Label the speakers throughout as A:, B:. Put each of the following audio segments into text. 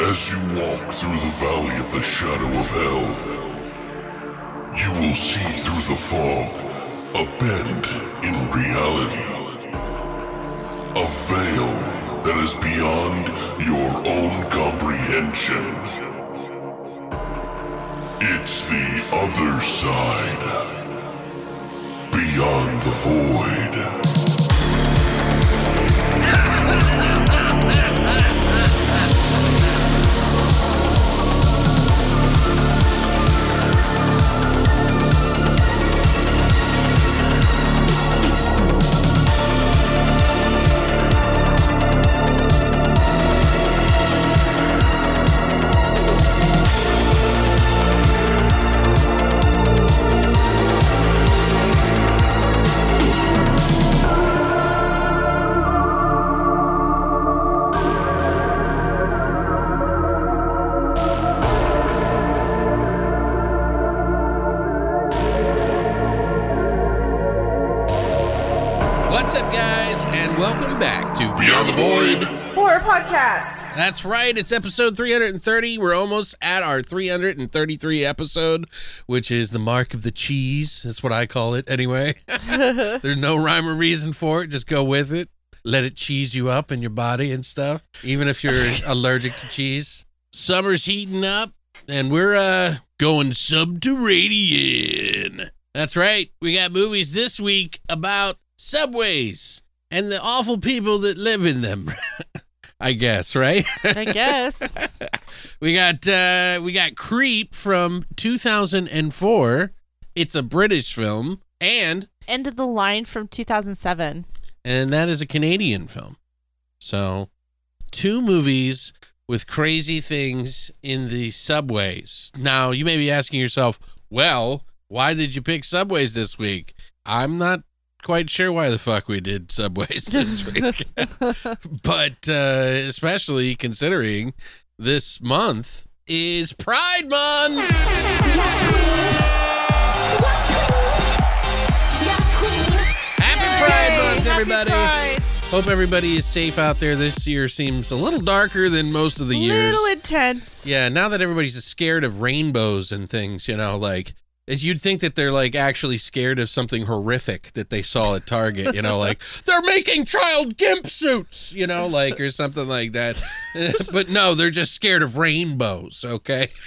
A: As you walk through the valley of the shadow of hell, you will see through the fog a bend in reality. A veil that is beyond your own comprehension. It's the other side. Beyond the void.
B: That's right, it's episode 330. We're almost at our 333 episode, which is the mark of the cheese. That's what I call it, anyway. There's no rhyme or reason for it. Just go with it. Let it cheese you up in your body and stuff, even if you're allergic to cheese. Summer's heating up, and we're uh going subterranean. That's right. We got movies this week about subways and the awful people that live in them. I guess, right?
C: I guess.
B: we got uh we got Creep from 2004. It's a British film and
C: End of the line from 2007.
B: and that is a Canadian film. So, two movies with crazy things in the subways. Now, you may be asking yourself, well, why did you pick subways this week? I'm not quite sure why the fuck we did subways this week. but uh, especially considering this month is Pride Month. Happy Pride Month, everybody.
C: Pride.
B: Hope everybody is safe out there. This year seems a little darker than most of the years.
C: A little intense.
B: Yeah, now that everybody's scared of rainbows and things, you know, like as you'd think that they're like actually scared of something horrific that they saw at Target, you know, like they're making child gimp suits, you know, like or something like that. but no, they're just scared of rainbows, okay?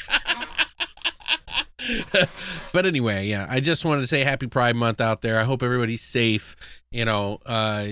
B: but anyway, yeah, I just wanted to say happy Pride Month out there. I hope everybody's safe. You know, uh,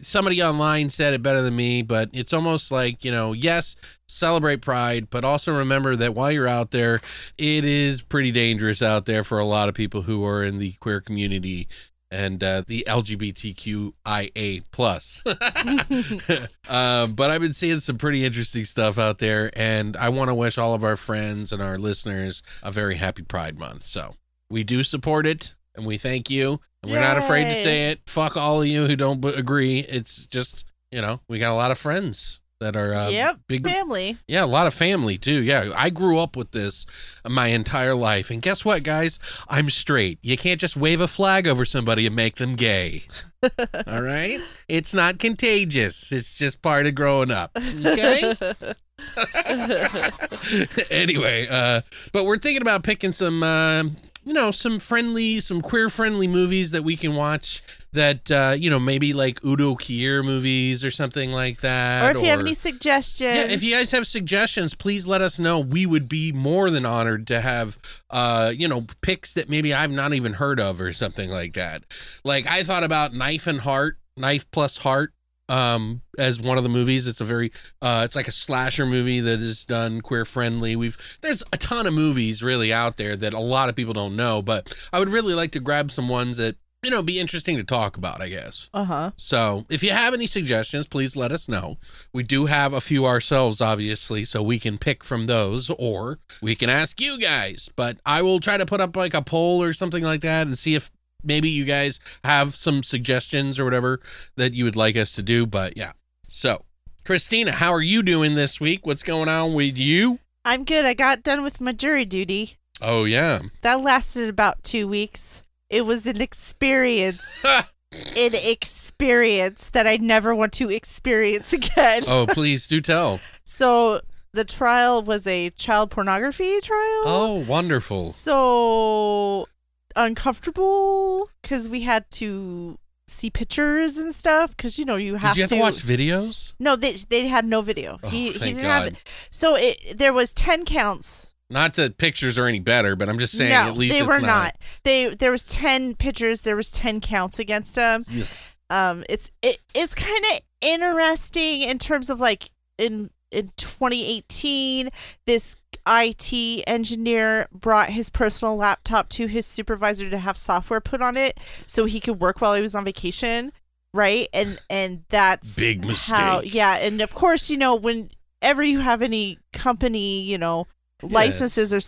B: somebody online said it better than me, but it's almost like, you know, yes, celebrate Pride, but also remember that while you're out there, it is pretty dangerous out there for a lot of people who are in the queer community and uh, the LGBTQIA plus. uh, but I've been seeing some pretty interesting stuff out there, and I want to wish all of our friends and our listeners a very happy Pride Month. So we do support it, and we thank you, and we're not afraid to say it. Fuck all of you who don't b- agree. It's just you know we got a lot of friends that are uh,
C: yep.
B: big
C: Family.
B: yeah, a lot of family too. Yeah, I grew up with this my entire life. And guess what, guys? I'm straight. You can't just wave a flag over somebody and make them gay. All right? It's not contagious. It's just part of growing up. Okay? anyway, uh but we're thinking about picking some uh, you know, some friendly, some queer friendly movies that we can watch that uh, you know, maybe like Udo Kier movies or something like that.
C: Or if you have any suggestions.
B: Yeah, if you guys have suggestions, please let us know. We would be more than honored to have, uh, you know, picks that maybe I've not even heard of or something like that. Like I thought about Knife and Heart, Knife plus Heart, um, as one of the movies. It's a very, uh, it's like a slasher movie that is done queer friendly. We've there's a ton of movies really out there that a lot of people don't know, but I would really like to grab some ones that you know be interesting to talk about. I guess.
C: Uh huh.
B: So, if you have any suggestions, please let us know. We do have a few ourselves, obviously, so we can pick from those, or we can ask you guys. But I will try to put up like a poll or something like that and see if maybe you guys have some suggestions or whatever that you would like us to do. But yeah. So, Christina, how are you doing this week? What's going on with you?
C: I'm good. I got done with my jury duty.
B: Oh, yeah.
C: That lasted about two weeks. It was an experience. an experience that I never want to experience again.
B: oh, please do tell.
C: So the trial was a child pornography trial.
B: Oh, wonderful.
C: So uncomfortable because we had to see pictures and stuff because you know you have
B: Did you have to, watch videos?
C: No, they they had no video.
B: Oh,
C: he he
B: thank
C: didn't have
B: God.
C: it. So it there was ten counts.
B: Not that pictures are any better, but I'm just saying
C: no,
B: at least
C: they
B: it's
C: were
B: not.
C: not. They there was ten pictures. There was ten counts against him.
B: Ugh.
C: Um, it's it it's kind of interesting in terms of like in in 2018, this IT engineer brought his personal laptop to his supervisor to have software put on it so he could work while he was on vacation, right? And and that's
B: Big
C: How,
B: mistake.
C: yeah, and of course, you know, whenever you have any company, you know, licenses or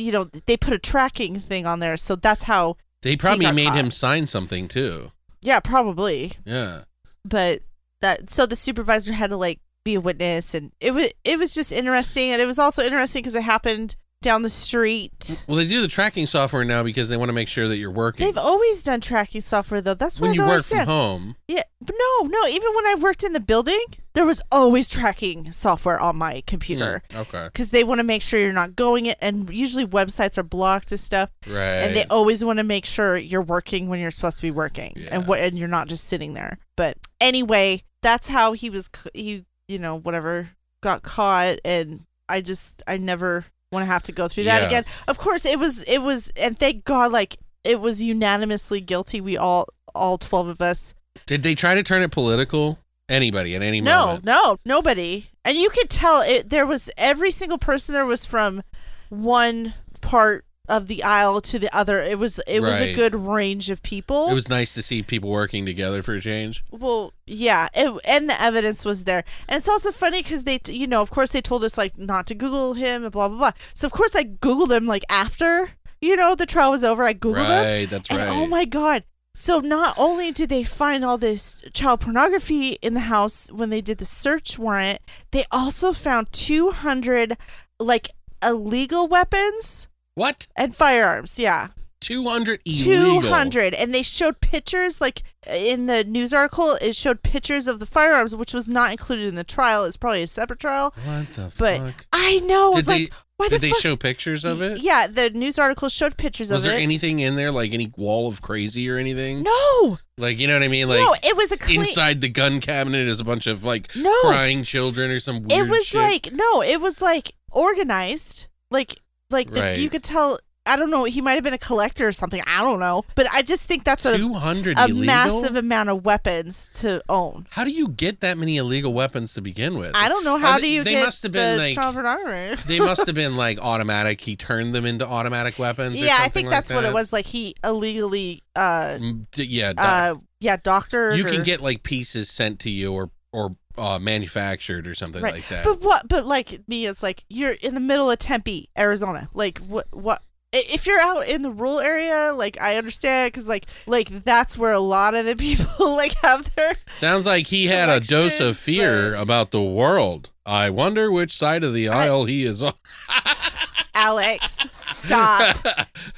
C: you know, they put a tracking thing on there, so that's how.
B: They probably made
C: caught.
B: him sign something too.
C: Yeah, probably.
B: Yeah.
C: but that so the supervisor had to like be a witness. And it was it was just interesting. And it was also interesting because it happened down the street.
B: Well, they do the tracking software now because they want to make sure that you're working.
C: they've always done tracking software though. That's what
B: when you work
C: understand.
B: from home,
C: yeah but no no even when i worked in the building there was always tracking software on my computer.
B: Hmm, okay,
C: because they want to make sure you're not going it and usually websites are blocked and stuff.
B: Right.
C: and they always want to make sure you're working when you're supposed to be working and what and you're not just sitting there. But anyway that's how he was he you know whatever got caught and i just i never want to have to go through that
B: Yeah.
C: again of course it was it was and thank god like it was unanimously guilty we all all 12 of us
B: Did they try to turn it political? Anybody at any
C: no
B: moment?
C: no no, nobody and you could tell it there was every single person there was from one part of the aisle to the other it was it was a
B: Right.
C: good range of people
B: It was nice to see people working together for a change.
C: well yeah it, and the evidence was there and it's also funny because they t- you know of course they told us like not to google him and blah blah blah so of course i googled him like after you know the trial was over i googled him
B: right, that's
C: and oh
B: right.
C: oh my god. So not only did they find all this child pornography in the house when they did the search warrant, they also found 200 like illegal weapons
B: what?
C: and firearms. Yeah.
B: 200 illegal.
C: 200 and they showed pictures like in the news article it showed pictures of the firearms which was not included in the trial it's probably a separate trial
B: What the
C: but
B: fuck?
C: i know
B: Did
C: it's
B: they
C: like why
B: did
C: the
B: they
C: fuck?
B: show pictures of it?
C: yeah the news article showed pictures
B: Was
C: of it was there
B: anything in there like any wall of crazy or anything?
C: no
B: Like you know what I mean? Like
C: no it was a clean
B: inside the gun cabinet is a bunch of like
C: No.
B: crying children or some weird
C: it was
B: shit.
C: like no it was like organized like like the, you could tell i don't know he might have been a collector or something i don't know but i just think that's a,
B: 200
C: a massive amount of weapons to own
B: How do you get that many illegal weapons to begin with?
C: i don't know how
B: they-
C: do you
B: they
C: get
B: must have been
C: the
B: like they must have been like automatic. He turned them into automatic weapons. or
C: yeah i think
B: like
C: that's what it was like he illegally uh
B: Mm, Yeah, doc-
C: uh yeah doctor
B: you can get like pieces sent to you or or uh, manufactured or something
C: right
B: like that.
C: but what but like me it's like you're in the middle of tempe arizona like what what if you're out in the rural area like i understand because like like that's where a lot of the people like have their
B: Sounds like he had a dose of fear
C: but-
B: about the world. I wonder which side of the aisle he is on.
C: alex stop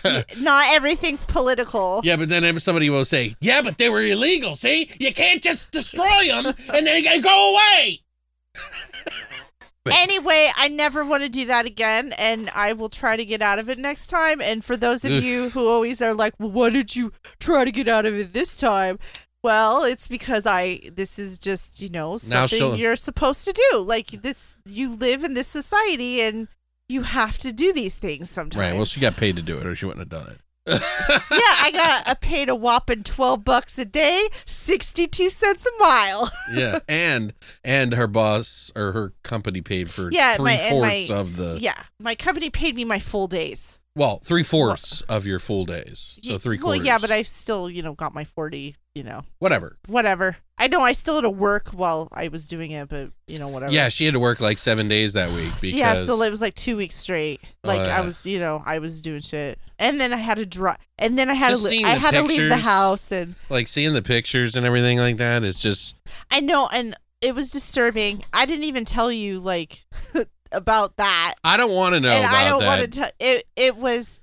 C: not everything's political
B: Yeah, but then somebody will say, "Yeah, but they were illegal. See, you can't just destroy them and then they go away." But-
C: Anyway, I never want to do that again, and I will try to get out of it next time. And for those of
B: Oof.
C: you who always are like, "Well, why did you try to get out of it this time?" Well, it's because I. This is just you know something you're supposed to do. Like this, you live in this society, and you have to do these things sometimes.
B: Right. Well, she got paid to do it, or she wouldn't have done it.
C: yeah, I got a paid a whopping twelve bucks a day, sixty two cents a mile.
B: yeah, and and her boss or her company paid for
C: Yeah,
B: three fourths
C: my-
B: of the
C: yeah, my company paid me my full days.
B: Well, three fourths of your full days. So three
C: Well, yeah, but I still, you know, got my 40, you know,
B: whatever.
C: whatever. I know I still had to work while I was doing it, but, you know, whatever.
B: Yeah, she had to work like seven days that week because
C: yeah, so it was like two weeks straight.
B: Oh,
C: Like
B: yeah.
C: I was, you know, I was doing shit, and then I had to drive, and then I had to, li- I had to leave the house, and
B: like seeing the pictures and everything like that is just
C: I know, and it was disturbing. I didn't even tell you like about that,
B: I don't want to know
C: and I don't want to tell. It it was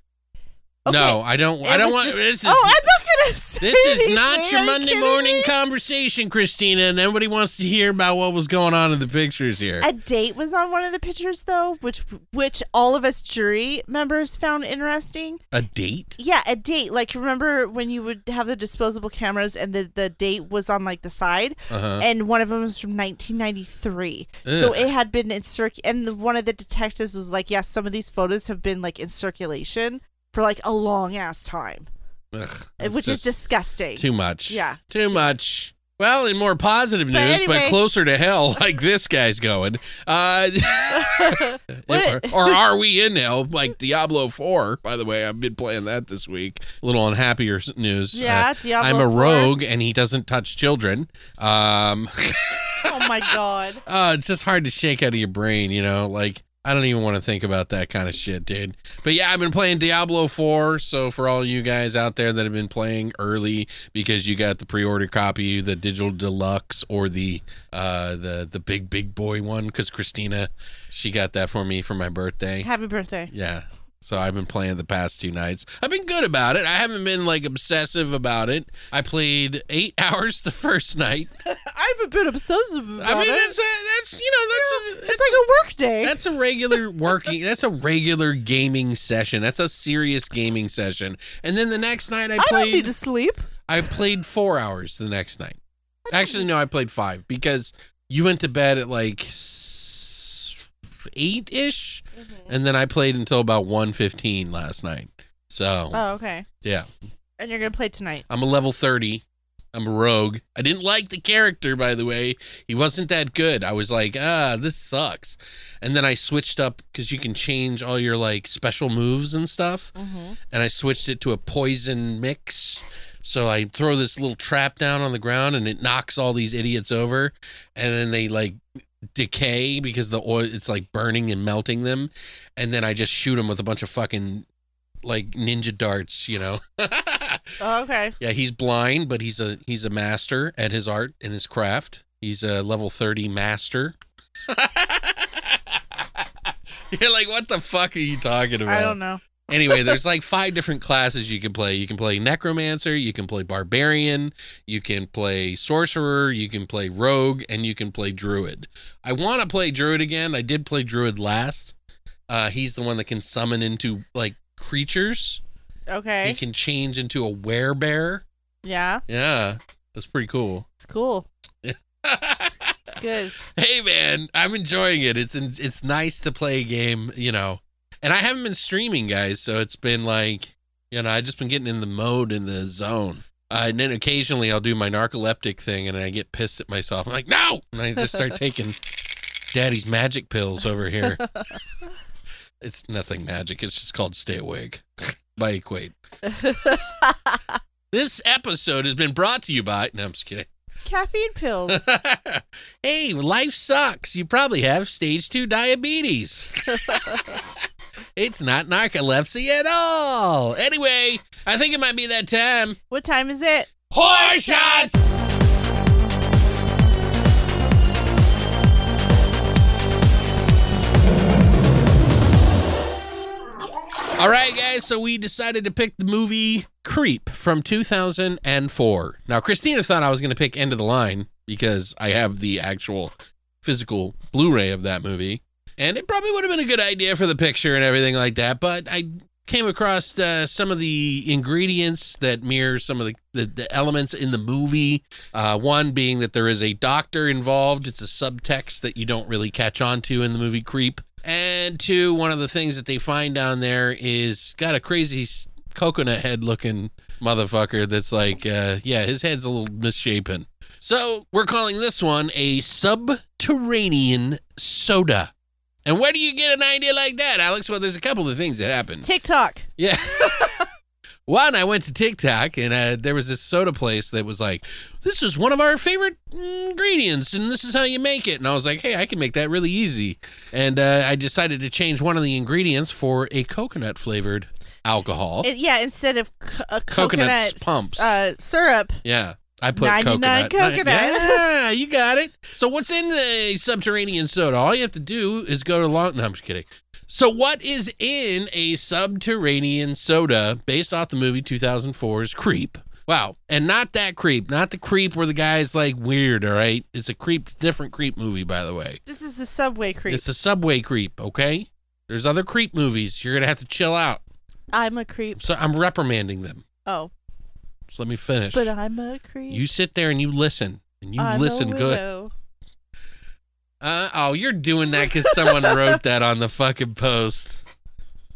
B: No, I don't. I don't want.
C: just-
B: this is
C: oh, I'm not gonna say
B: this is not your Monday morning
C: me?
B: conversation, Christina. Nobody wants to hear about what was going on in the pictures here.
C: A date was on one of the pictures though, which which all of us jury members found interesting.
B: A date?
C: Yeah, a date. Like remember when you would have the disposable cameras and the the date was on like the side,
B: Uh-huh.
C: and one of them was from 1993. So it had been in circ, and the, one of the detectives was like, "Yes, some of these photos have been like in circulation for like a long ass time,
B: Ugh,
C: uh, which is disgusting."
B: too much.
C: Yeah.
B: too much. Well, in more positive news,
C: But
B: but, closer to hell, like this guy's going. Uh, or,
C: What-
B: or are we in hell, like Diablo Four? By the way, I've been playing that this week. A little unhappier news.
C: Yeah,
B: Uh,
C: Diablo
B: I'm a
C: 4.
B: rogue, and he doesn't touch children. Um,
C: oh my god.
B: uh, it's just hard to shake out of your brain, you know. Like I don't even want to think about that kind of shit, dude. But yeah, I've been playing Diablo 4. So for all you guys out there that have been playing early because you got the pre-order copy, the digital deluxe, or the uh the the big big boy one, because Christina, she got that for me for my birthday.
C: Happy birthday.
B: Yeah. So I've been playing the past two nights. I've been good about it. I haven't been like obsessive about it. I played eight hours the first night.
C: I haven't been obsessive about it.
B: I mean,
C: it.
B: that's a, that's you know that's a,
C: it's like a work day.
B: that's a regular working. That's a regular gaming session. That's a serious gaming session. And then the next night I
C: played. I need to sleep.
B: I played four hours the next night. Actually, no, I played five because you went to bed at like eight ish,
C: Mm-hmm.
B: and then I played until about 1.15 last night. So
C: Oh, okay.
B: yeah,
C: And you're gonna play tonight.
B: I'm a level 30. I'm a rogue. I didn't like the character, by the way. He wasn't that good. I was like, ah, this sucks. And then I switched up because you can change all your like special moves and stuff.
C: Mm-hmm.
B: And I switched it to a poison mix. So I throw this little trap down on the ground and it knocks all these idiots over. And then they like decay because the oil, it's like burning and melting them. And then I just shoot them with a bunch of fucking like ninja darts, you know?
C: Oh, okay.
B: Yeah, he's blind, but he's a he's a master at his art and his craft. He's a level 30 master. You're like, what the fuck are you talking about?
C: I don't know.
B: Anyway, there's like five different classes you can play. You can play necromancer, you can play barbarian, you can play sorcerer, you can play rogue, and you can play druid. I want to play druid again. I did play druid last. Uh, he's the one that can summon into like creatures.
C: Okay.
B: He can change into a werebear.
C: Yeah.
B: Yeah, that's pretty cool.
C: It's cool. It's good.
B: hey man, I'm enjoying it. It's it's nice to play a game, you know. And I haven't been streaming, guys, so it's been like, you know, I just been getting in the mode in the zone. Uh, and then occasionally I'll do my narcoleptic thing, and I get pissed at myself. I'm like, no, and I just start taking daddy's magic pills over here. it's nothing magic. It's just called Stay Awake by Equate. This episode has been brought to you by. No, I'm just kidding.
C: Caffeine pills.
B: hey, life sucks. You probably have stage two diabetes. It's not narcolepsy at all. Anyway, I think it might be that time.
C: what time is it?
B: Horror shots! All right, guys, so we decided to pick the movie Creep from 2004. Now, Christina thought I was going to pick End of the Line because I have the actual physical Blu ray of that movie. And it probably would have been a good idea for the picture and everything like that, but I came across uh, some of the ingredients that mirror some of the, the, the elements in the movie. Uh, one being that there is a doctor involved, it's a subtext that you don't really catch on to in the movie Creep. And two, one of the things that they find down there is got a crazy coconut head looking motherfucker that's like, uh, yeah, his head's a little misshapen. So we're calling this one a subterranean soda. And where do you get an idea like that, Alex? Well, there's a couple of things that happen.
C: TikTok.
B: Yeah. One, I went to TikTok and uh, there was this soda place that was like, this is one of our favorite ingredients and this is how you make it. And I was like, hey, I can make that really easy. And uh, I decided to change one of the ingredients for a coconut flavored alcohol.
C: It- yeah, instead of c- a
B: Coconut
C: coconut
B: pumps.
C: Uh, syrup.
B: yeah. I put
C: 99
B: coconut.
C: coconut.
B: Yeah, you got it. So what's in the subterranean soda? All you have to do is go to long. No, I'm just kidding. So, what is in a subterranean soda based off the movie 2004's Creep? Wow. And not that creep, not the creep where the guy's like weird, all right? It's a creep, different creep movie, by the way.
C: This is the subway creep.
B: It's a subway creep, okay? There's other creep movies. You're going to have to chill out.
C: I'm a creep.
B: So, I'm reprimanding them.
C: Oh,
B: So, let me finish.
C: but I'm a creep.
B: you sit there and you listen. And you
C: I'm
B: listen good. Uh, oh, you're doing that because someone wrote that on the fucking post.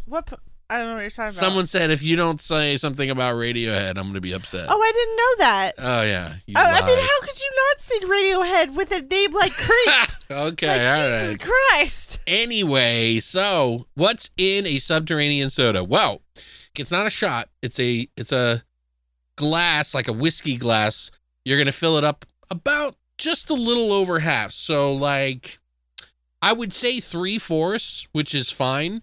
C: What? po- I don't know what you're talking about.
B: Someone said if you don't say something about Radiohead, I'm going to be upset.
C: Oh, I didn't know that.
B: Oh, yeah. You
C: Oh, I mean, how could you not sing Radiohead with a name like Creep?
B: okay,
C: like,
B: all
C: Jesus
B: right.
C: Christ.
B: Anyway, so what's in a subterranean soda? Well, it's not a shot. It's a it's a glass, like a whiskey glass. You're gonna fill it up about just a little over half. So like I would say three fourths, which is fine.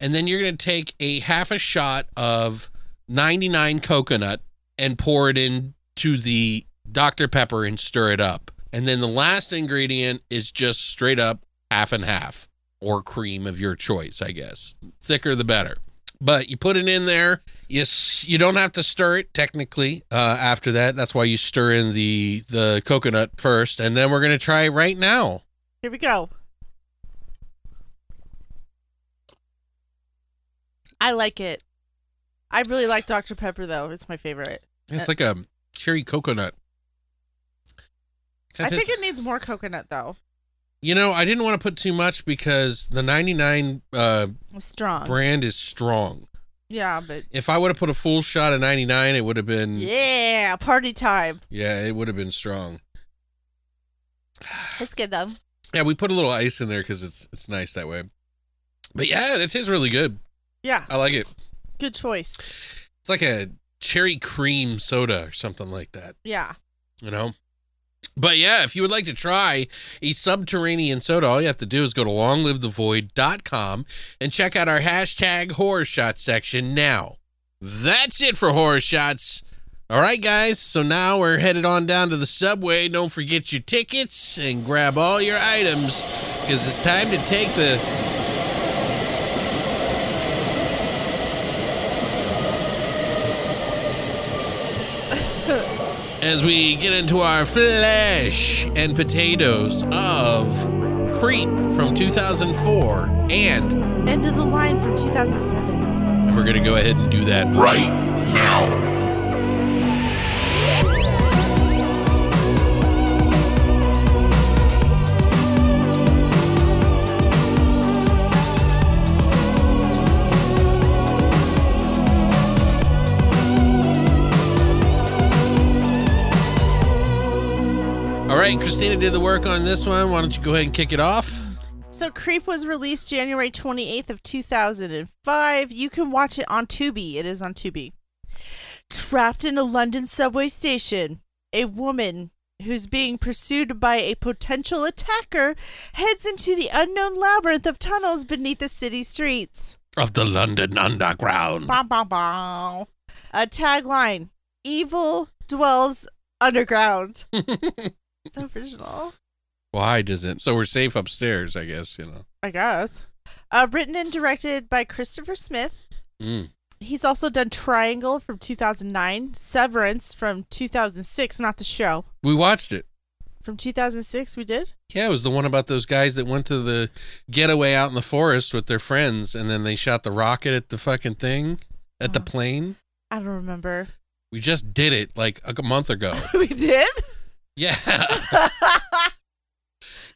B: And then you're gonna take a half a shot of 99 coconut and pour it into the Dr. Pepper and stir it up. And then the last ingredient is just straight up half and half or cream of your choice, I guess. Thicker the better. But you put it in there. You you don't have to stir it technically. Uh, after that, that's why you stir in the the coconut first, and then we're gonna try right now.
C: Here we go. I like it. I really like Dr. Pepper though. It's my favorite.
B: It's like a cherry coconut.
C: I think it needs more coconut though.
B: You know I didn't want to put too much because the 99 uh,
C: strong.
B: brand is strong.
C: yeah, but
B: If I would have put a full shot of 99, it would have been
C: yeah, party time.
B: yeah, it would have been strong.
C: It's good though.
B: Yeah, we put a little ice in there because it's it's nice that way. But yeah, it tastes really good.
C: Yeah,
B: I like it.
C: good choice.
B: It's like a cherry cream soda or something like that,
C: Yeah.
B: you know? But yeah, if you would like to try a subterranean soda, all you have to do is go to longlivethevoid.com and check out our hashtag horror shots section now. That's it for horror shots. All right, guys. So now we're headed on down to the subway. Don't forget your tickets and grab all your items because it's time to take the as we get into our flesh and potatoes of Creep from 2004 and
C: End of the line from 2007.
B: and we're going to go ahead and do that
A: Right now.
B: Right, Christina did the work on this one. Why don't you go ahead and kick it off?
C: So Creep was released January 28th of 2005. You can watch it on Tubi. It is on Tubi. Trapped in a London subway station, a woman who's being pursued by a potential attacker heads into the unknown labyrinth of tunnels beneath the city streets.
B: Of the London Underground.
C: Bow, bow, bow. A tagline: "Evil dwells underground." it's original.
B: Why doesn't? So we're safe upstairs, I guess, you know.
C: I guess. Uh, written and directed by Christopher Smith.
B: Mm.
C: He's also done Triangle from 2009, Severance from 2006, not the show.
B: We watched it.
C: From 2006, we did?
B: Yeah, it was the one about those guys that went to the getaway out in the forest with their friends and then they shot the rocket at the fucking thing, at the
C: Oh.
B: plane.
C: I don't remember.
B: We just did it like a month ago.
C: we did?
B: Yeah.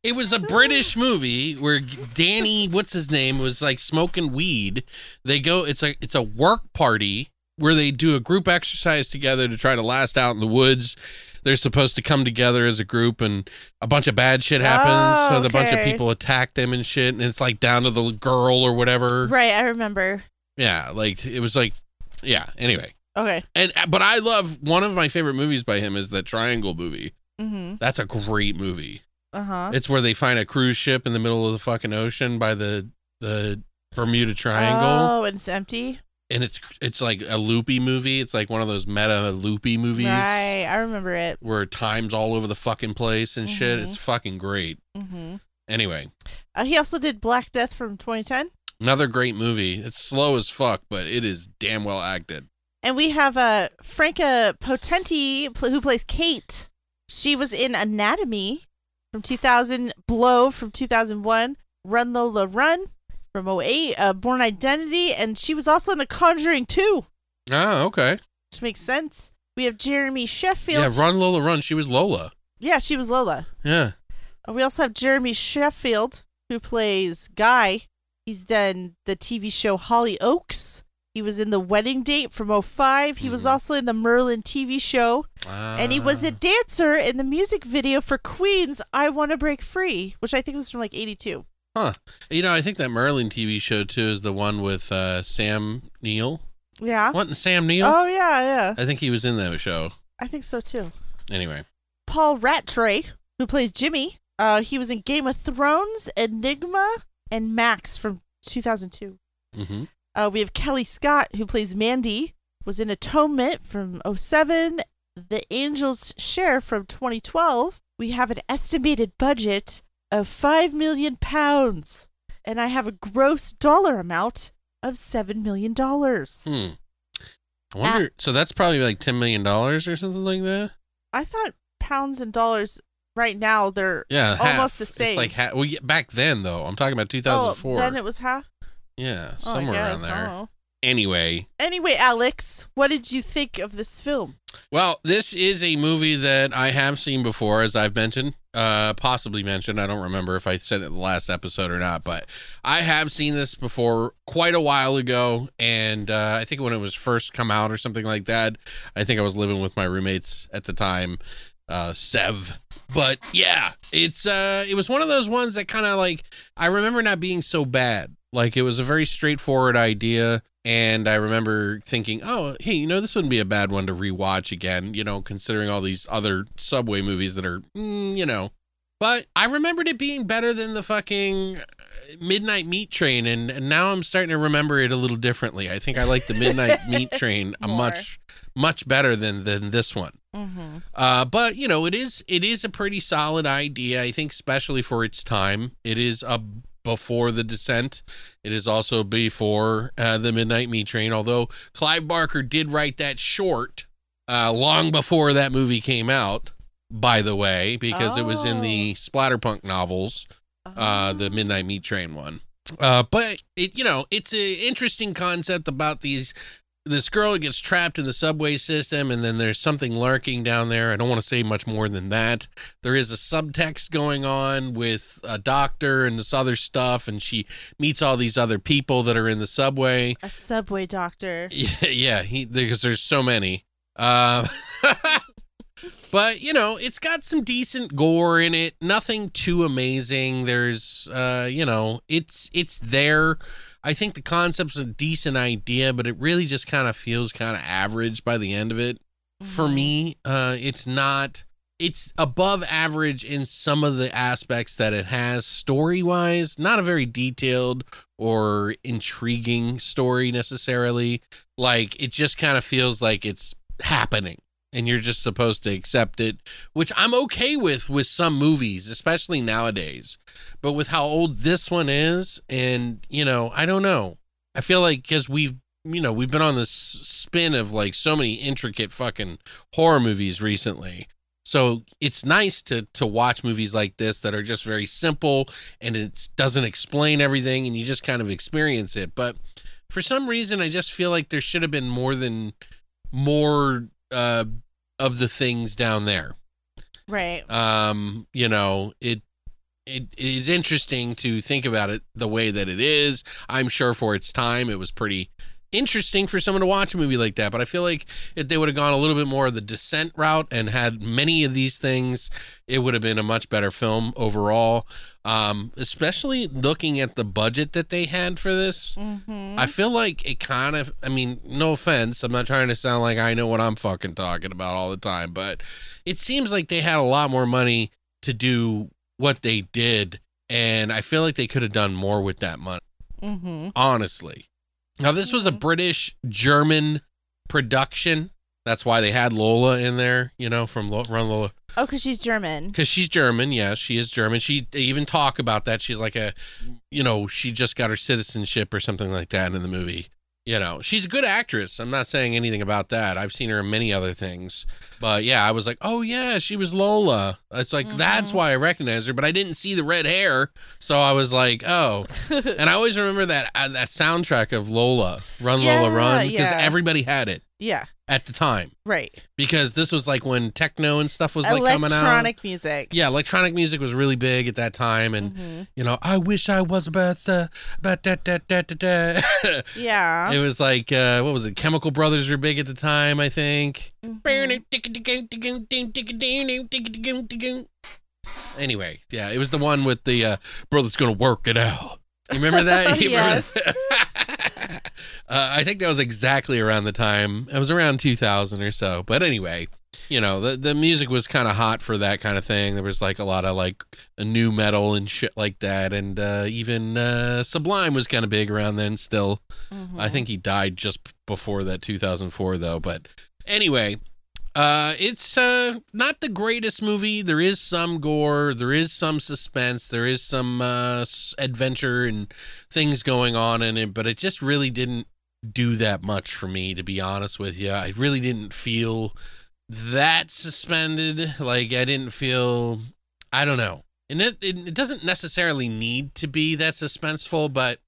B: It was a British movie where Danny, what's his name, was like smoking weed. They go, it's a it's a work party where they do a group exercise together to try to last out in the woods. They're supposed to come together as a group, and a bunch of bad shit happens.
C: Oh,
B: so the bunch of
C: oh,
B: people attack them and shit, and it's like down to the girl or whatever.
C: right, I remember.
B: Yeah, like it was like, yeah. Anyway,
C: Okay.
B: and but I love one of my favorite movies by him is the Triangle movie.
C: Mm-hmm.
B: That's a great movie.
C: Uh huh.
B: It's where they find a cruise ship in the middle of the fucking ocean by the the Bermuda Triangle,
C: Oh, and it's empty?
B: and it's it's like a loopy movie. It's like one of those meta loopy movies
C: Right, I remember it.
B: where time's all over the fucking place and shit.
C: Mhm.
B: It's fucking great.
C: Mm-hmm.
B: Anyway,
C: Uh, he also did Black Death from 2010.
B: Another great movie. It's slow as fuck, but it is damn well acted.
C: And we have uh, Franka Potente, who plays Kate. She was in Anatomy from 2000, Blow from 2001, Run Lola Run from 08, uh, Bourne Identity, and she was also in The Conjuring 2,
B: Ah, okay.
C: which makes sense. We have Jeremy Sheffield.
B: Yeah, Run Lola Run. She was Lola.
C: Yeah, she was Lola.
B: Yeah.
C: Uh, We also have Jeremy Sheffield, who plays Guy. He's done the TV show Hollyoaks. He was in The Wedding Date from 05. He was
B: Mhm.
C: also in the Merlin TV show. And he was a
B: Ah.
C: dancer in the music video for Queen's I Want to Break Free, which I think was from like 82. Huh.
B: You know, I think that Merlin TV show too is the one with uh, Sam Neill.
C: Yeah.
B: What? Sam Neill?
C: Oh, yeah, yeah.
B: I think he was in that show.
C: I think so too.
B: Anyway.
C: Paul Rattray, who plays Jimmy. Uh, he was in Game of Thrones, Enigma, and Max from 2002.
B: Mm-hmm.
C: Uh, we have Kelly Scott, who plays Mandy, was in Atonement from 07, The Angel's Share from 2012. We have an estimated budget of 5 million pounds, and I have a gross dollar amount of $7 million.
B: Hmm. I wonder. so that's probably like ten million dollars or something like that.
C: I thought pounds and dollars right now, they're
B: Yeah,
C: Almost
B: half.
C: the same.
B: It's like half. Well, yeah, back then though. I'm talking about 2004.
C: Oh, then it was half?
B: Yeah,
C: Oh,
B: somewhere around there.
C: don't.
B: Anyway,
C: Anyway, Alex, what did you think of this film?
B: well, this is a movie that I have seen before, as I've mentioned, uh, possibly mentioned. I don't remember if I said it in the last episode or not, but I have seen this before quite a while ago, and uh, I think when it was first come out or something like that. I think I was living with my roommates at the time, uh, Sev. But yeah, it's uh, it was one of those ones that kind of like I remember not being so bad. Like it was a very straightforward idea. And I remember thinking, oh, hey, you know, this wouldn't be a bad one to rewatch again, you know, considering all these other Subway movies that are, mm, you know. But I remembered it being better than the fucking uh, Midnight Meat Train. And, and now I'm starting to remember it a little differently. I think I like the Midnight Meat Train a much, much better than, than this one.
C: Mm-hmm.
B: Uh, but you know, it is it is a pretty solid idea. I think, especially for its time, it is a before the descent. It is also before uh, the Midnight Meat Train. Although Clive Barker did write that short uh, long before that movie came out. By the way, because it was in the Splatterpunk novels, uh, the Midnight Meat Train one. Uh, but it, you know, it's an interesting concept about these. This girl gets trapped in the subway system, and then there's something lurking down there. I don't want to say much more than that. There is a subtext going on with a doctor and this other stuff, and she meets all these other people that are in the subway.
C: a subway doctor.
B: Yeah, yeah, he, because there's so many. Uh, but you know, it's got some decent gore in it. Nothing too amazing. There's, uh, you know, it's it's there. I think the concept's a decent idea, but it really just kind of feels kind of average by the end of it. For
C: Mhm.
B: me, uh, it's not. It's above average in some of the aspects that it has story wise. Not a very detailed or intriguing story necessarily. Like it just kind of feels like it's happening and you're just supposed to accept it, which I'm okay with with some movies, especially nowadays. But with how old this one is, and you know, I don't know. I feel like because we've you know we've been on this spin of like so many intricate fucking horror movies recently. So it's nice to to watch movies like this that are just very simple and it doesn't explain everything and you just kind of experience it. But for some reason, I just feel like there should have been more than more uh, of the things down there.
C: Right.
B: Um, you know, it it is interesting to think about it the way that it is. I'm sure for its time, it was pretty interesting for someone to watch a movie like that. But I feel like if they would have gone a little bit more of the descent route and had many of these things, it would have been a much better film overall. Um, especially looking at the budget that they had for this.
C: Mm-hmm.
B: I feel like it kind of, I mean, no offense. I'm not trying to sound like I know what I'm fucking talking about all the time, but it seems like they had a lot more money to do what they did. And I feel like they could have done more with that money,
C: Mm-hmm.
B: honestly. Now, this was a
C: Mhm.
B: British German production. That's why they had Lola in there, you know, from Lo- Run Lola.
C: Oh, because she's German.
B: because she's German. Yeah, she is German. She they even talk about that. She's like a, you know, she just got her citizenship or something like that in the movie. You know, she's a good actress. I'm not saying anything about that. I've seen her in many other things. But yeah, I was like, oh yeah, she was Lola. It's like that's why I recognized her, but I didn't see the red hair, so I was like, oh. and I always remember that uh, that soundtrack of Lola, Run Lola Run, because
C: yeah.
B: everybody had it
C: Yeah,
B: at the time.
C: right.
B: Because this was like when techno and stuff was like coming out.
C: Electronic music.
B: Yeah, electronic music was really big at that time, and
C: Mm-hmm.
B: you know, I wish I was about the about that that that that.
C: Yeah.
B: it was like uh, what was it? Chemical Brothers were big at the time, I think. Anyway, yeah, it was the one with the uh, brother's gonna work it out. You remember that? You remember
C: Yes.
B: that? uh, I think that was exactly around the time. It was around 2000 or so. But anyway, you know, the the music was kind of hot for that kind of thing. There was like a lot of like a nu metal and shit like that, and uh, even uh, Sublime was kind of big around then. Still,
C: Mm-hmm.
B: I think he died just before that 2004 though. But anyway, uh, it's uh, not the greatest movie. There is some gore, there is some suspense, there is some uh, adventure and things going on in it, but it just really didn't do that much for me, to be honest with you. I really didn't feel that suspended. Like I didn't feel, I don't know, and it it, it doesn't necessarily need to be that suspenseful, but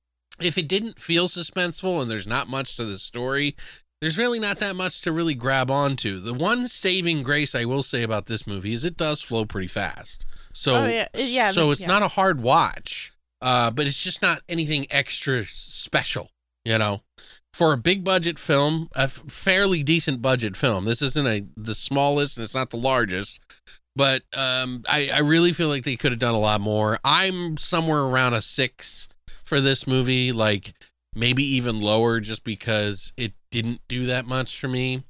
B: if it didn't feel suspenseful and there's not much to the story, there's really not that much to really grab onto. The one saving grace I will say about this movie is it does flow pretty fast. So
C: Oh, yeah. Yeah,
B: so it's
C: yeah.
B: not a hard watch. Uh, but it's just not anything extra special, you know. For a big budget film, a f- fairly decent budget film. This isn't a the smallest and it's not the largest, but um, I, I really feel like they could have done a lot more. I'm somewhere around a six for this movie, like maybe even lower, just because it didn't do that much for me.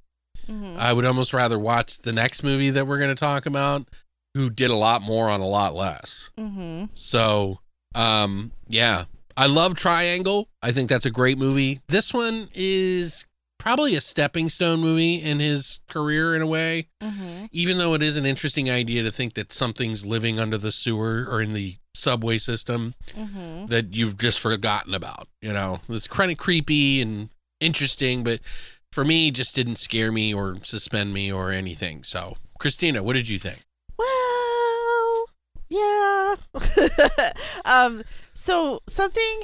C: Mhm.
B: I would almost rather watch the next movie that we're going to talk about, who did a lot more on a lot less.
C: Mhm.
B: So, um, yeah, I love Triangle. I think that's a great movie. This one is probably a stepping stone movie in his career in a way,
C: Mhm.
B: even though it is an interesting idea to think that something's living under the sewer or in the subway system
C: Mhm.
B: that you've just forgotten about. You know, it's kind of creepy and interesting, but for me, just didn't scare me or suspend me or anything. So, Christina, what did you think?
C: Well, yeah. um. So something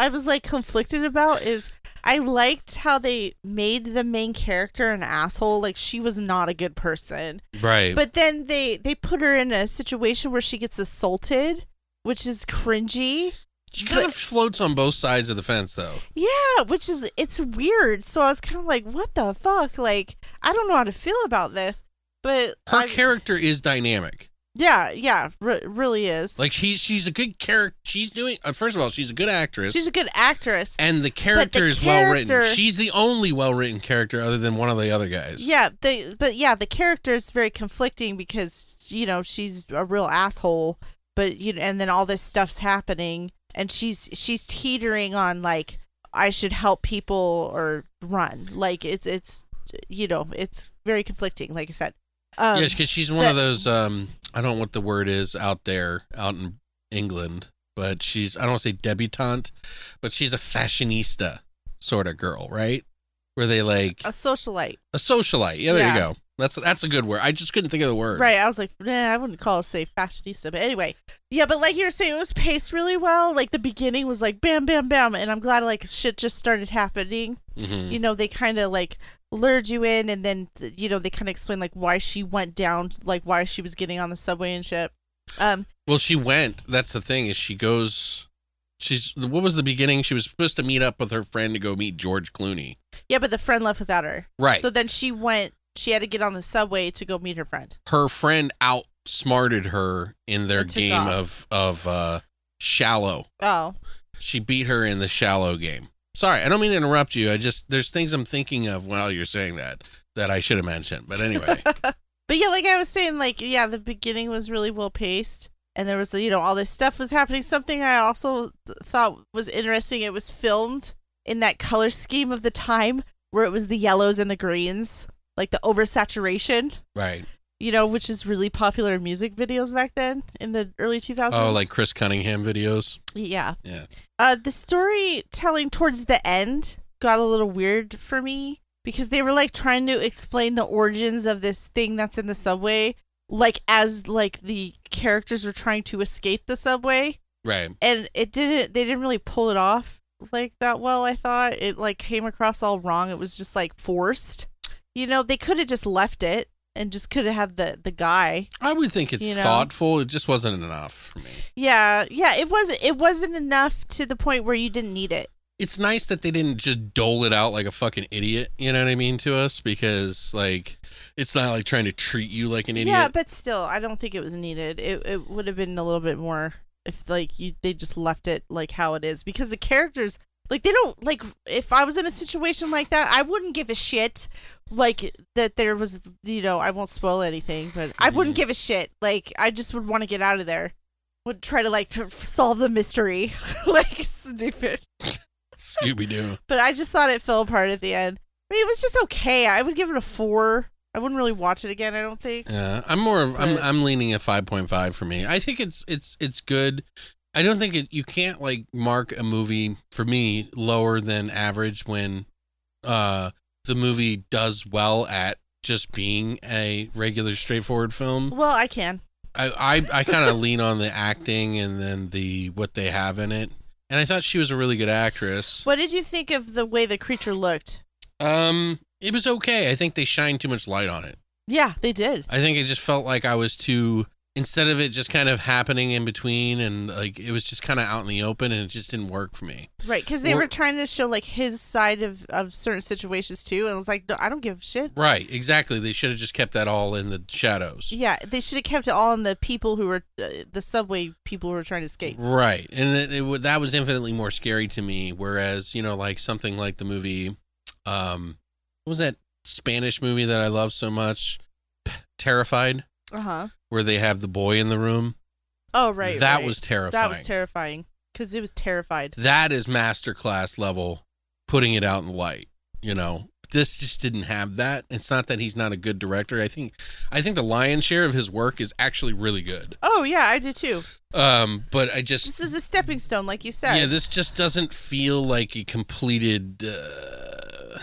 C: I was like conflicted about is I liked how they made the main character an asshole. Like she was not a good person.
B: Right.
C: But then they they put her in a situation where she gets assaulted, which is cringy.
B: she kind
C: but-
B: of floats on both sides of the fence, though.
C: Yeah, which is it's weird. So I was kind of like, what the fuck? Like I don't know how to feel about this. But
B: Her
C: I-
B: character is dynamic.
C: Yeah, yeah, re- really is.
B: Like she's she's a good character. She's doing. Uh, first of all, she's a good actress.
C: She's a good actress.
B: and the character is well written. She's the only well written character other than one of the other guys.
C: Yeah, the but yeah, the character is very conflicting because you know she's a real asshole, but you know, and then all this stuff's happening, and she's she's teetering on like I should help people or run. Like it's it's you know it's very conflicting. Like I said, um,
B: yes, because she's one of those. Um, I don't know what the word is out there, out in England, but she's I don't want to say debutante, but she's a fashionista sort of girl, right? Where they like
C: a socialite,
B: a socialite. Yeah, there
C: Yeah.
B: you go. That's that's a good word. I just couldn't think of the word.
C: right? I was like, nah, I wouldn't call it say fashionista, but anyway, yeah. But like you were saying, it was paced really well. Like the beginning was like bam, bam, bam, and I'm glad like shit just started happening.
B: hmm
C: you know they kind of like lured you in and then you know they kind of explained like why she went down like why she was getting on the subway and shit um
B: Well, she went. That's the thing is she goes. She's what was the beginning? She was supposed to meet up with her friend to go meet George Clooney.
C: yeah but the friend left without her
B: Right.
C: so then she went she had to get on the subway to go meet her friend
B: her friend outsmarted her in their game
C: off.
B: of of uh shallow.
C: oh
B: She beat her in the shallow game. Sorry, I don't mean to interrupt you. I just there's things I'm thinking of while you're saying that that I should have mentioned. But anyway,
C: but yeah like i was saying like yeah the beginning was really well paced and there was you know all this stuff was happening something i also th- thought was interesting it was filmed in that color scheme of the time where it was the yellows and the greens like the oversaturation
B: right.
C: you know, which is really popular in music videos back then in the early 2000s.
B: Oh, like Chris Cunningham videos.
C: yeah.
B: Yeah.
C: Uh, the storytelling towards the end got a little weird for me because they were like trying to explain the origins of this thing that's in the subway, like as like the characters were trying to escape the subway,
B: Right.
C: and it didn't. They didn't really pull it off like that well. I thought it like came across all wrong. It was just like forced. You know, they could have just left it and just could have had the the guy.
B: I would think it's
C: You know?
B: thoughtful. It just wasn't enough for me.
C: Yeah, yeah. It wasn't. It wasn't enough to the point where you didn't need it.
B: It's nice that they didn't just dole it out like a fucking idiot. You know what I mean to us because like it's not like trying to treat you like an idiot.
C: Yeah, but still, I don't think it was needed. It it would have been a little bit more if like you they just left it like how it is because the characters like they don't like if I was in a situation like that, I wouldn't give a shit like that there was you know, I won't spoil anything, but I wouldn't give a shit. Like I just would want to get out of there. Would try to like tr- solve the mystery. like stupid.
B: Scooby Doo.
C: But I just thought it fell apart at the end. I mean, it was just okay. I would give it a 4. I wouldn't really watch it again, I don't think.
B: Yeah, I'm more of I'm I'm leaning a 5.5 for me. I think it's it's it's good. I don't think it you can't like mark a movie for me lower than average when uh the movie does well at just being a regular straightforward film.
C: Well, I can.
B: I I, I kind of lean on the acting and then the what they have in it. And I thought she was a really good actress.
C: What did you think of the way the creature looked?
B: Um it was okay. I think they shined too much light on it.
C: Yeah, they did.
B: I think it just felt like I was too instead of it just kind of happening in between and like it was just kind of out in the open and it just didn't work for me.
C: Right, because they
B: Or-
C: were trying to show like his side of, of certain situations too, and it was like, no, I don't give a shit.
B: Right, exactly. They should have just kept that all in the shadows.
C: Yeah, they should have kept it all in the people who were uh, the subway people who were trying to escape.
B: Right. And it, it, that was infinitely more scary to me whereas, you know, like something like the movie um what was that Spanish movie that I love so much? Terrified,
C: Uh huh.
B: Where they have the boy in the room.
C: Oh right.
B: that
C: right.
B: was terrifying.
C: that was terrifying because it was terrified.
B: that is masterclass level putting it out in the light you know this just didn't have that it's not that he's not a good director i think i think the lion's share of his work is actually really good
C: Oh yeah, I do too.
B: um but i just
C: This is a stepping stone, like you said.
B: yeah this just doesn't feel like a completed uh,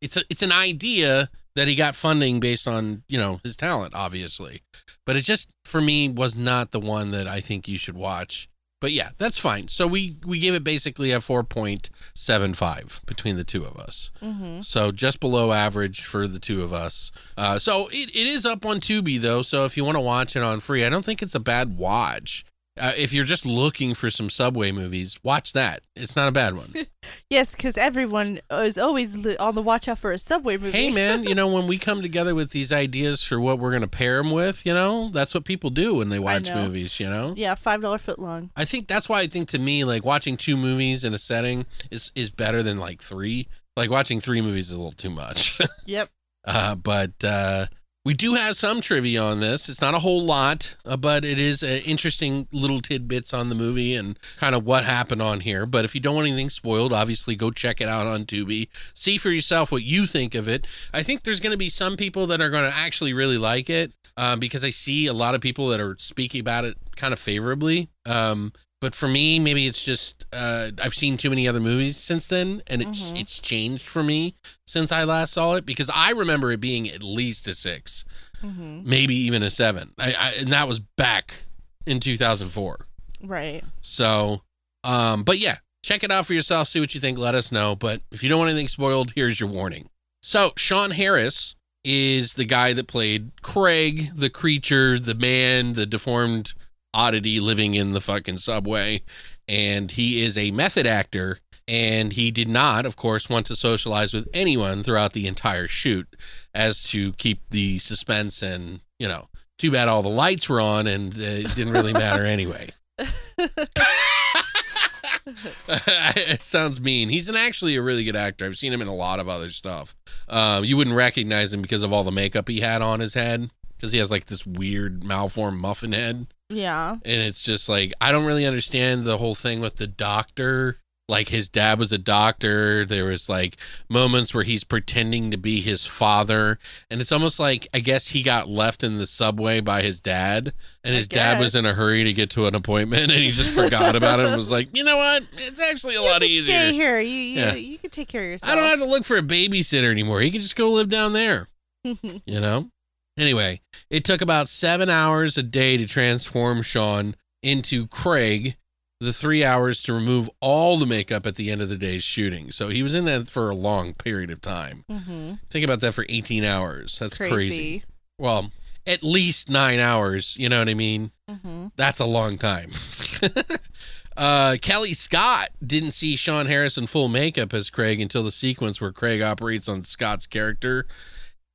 B: it's a it's an idea that he got funding based on you know his talent obviously. But it just for me was not the one that i think you should watch. But yeah that's fine. So we we gave it basically a 4.75 between the two of us.
C: Mm-hmm.
B: so just below average for the two of us. Uh, so it, it is up on tubi though. So if you want to watch it on free i don't think it's a bad watch uh, if you're just looking for some subway movies watch that it's not a bad one
C: Yes, because everyone is always on the watch out for a subway movie.
B: hey man you know when we come together with these ideas for what we're going to pair them with you know that's what people do when they watch movies you know
C: Yeah, five dollar foot long.
B: i think that's why i think to me like watching two movies in a setting is is better than like three like watching three movies is a little too much
C: Yep.
B: uh, but uh, we do have some trivia on this. It's not a whole lot, uh, but it is uh, interesting little tidbits on the movie and kind of what happened on here. But if you don't want anything spoiled, obviously go check it out on Tubi. See for yourself what you think of it. I think there's going to be some people that are going to actually really like it uh, because I see a lot of people that are speaking about it kind of favorably. Um, but for me, maybe it's just uh, I've seen too many other movies since then, and it's
C: Mhm.
B: it's changed for me since I last saw it because I remember it being at least a six,
C: Mm-hmm.
B: maybe even a seven, I, I, and that was back in 2004.
C: Right.
B: So, um, but yeah, check it out for yourself. See what you think. Let us know. But if you don't want anything spoiled, here's your warning. So, Sean Harris is the guy that played Craig, the creature, the man, the deformed oddity living in the fucking subway. And he is a method actor. And he did not, of course, want to socialize with anyone throughout the entire shoot as to keep the suspense and, you know, too bad all the lights were on and uh, it didn't really matter anyway. it sounds mean. He's an actually a really good actor. I've seen him in a lot of other stuff. Um, you wouldn't recognize him because of all the makeup he had on his head because he has like this weird malformed muffin head,
C: Yeah.
B: and it's just like I don't really understand the whole thing with the doctor like his dad was a doctor. There was like moments where he's pretending to be his father, and it's almost like I guess he got left in the subway by his dad, and
C: I
B: his dad was in a hurry to get to an appointment, and he just forgot about it and was like, you know what? It's actually a
C: You
B: lot
C: just
B: easier.
C: stay here. You you,
B: Yeah.
C: you can take care of yourself.
B: I don't have to look for a babysitter anymore. He can just go live down there. you know? Anyway, it took about seven hours a day to transform Sean into Craig, the three hours to remove all the makeup at the end of the day's shooting. So he was in that for a long period of time.
C: mm-hmm.
B: Think about that for 18 hours. That's crazy.
C: crazy.
B: Well, at least nine hours. You know what I mean?
C: Mm-hmm.
B: That's a long time. uh, Kelly Scott didn't see Sean Harris in full makeup as Craig until the sequence where Craig operates on Scott's character.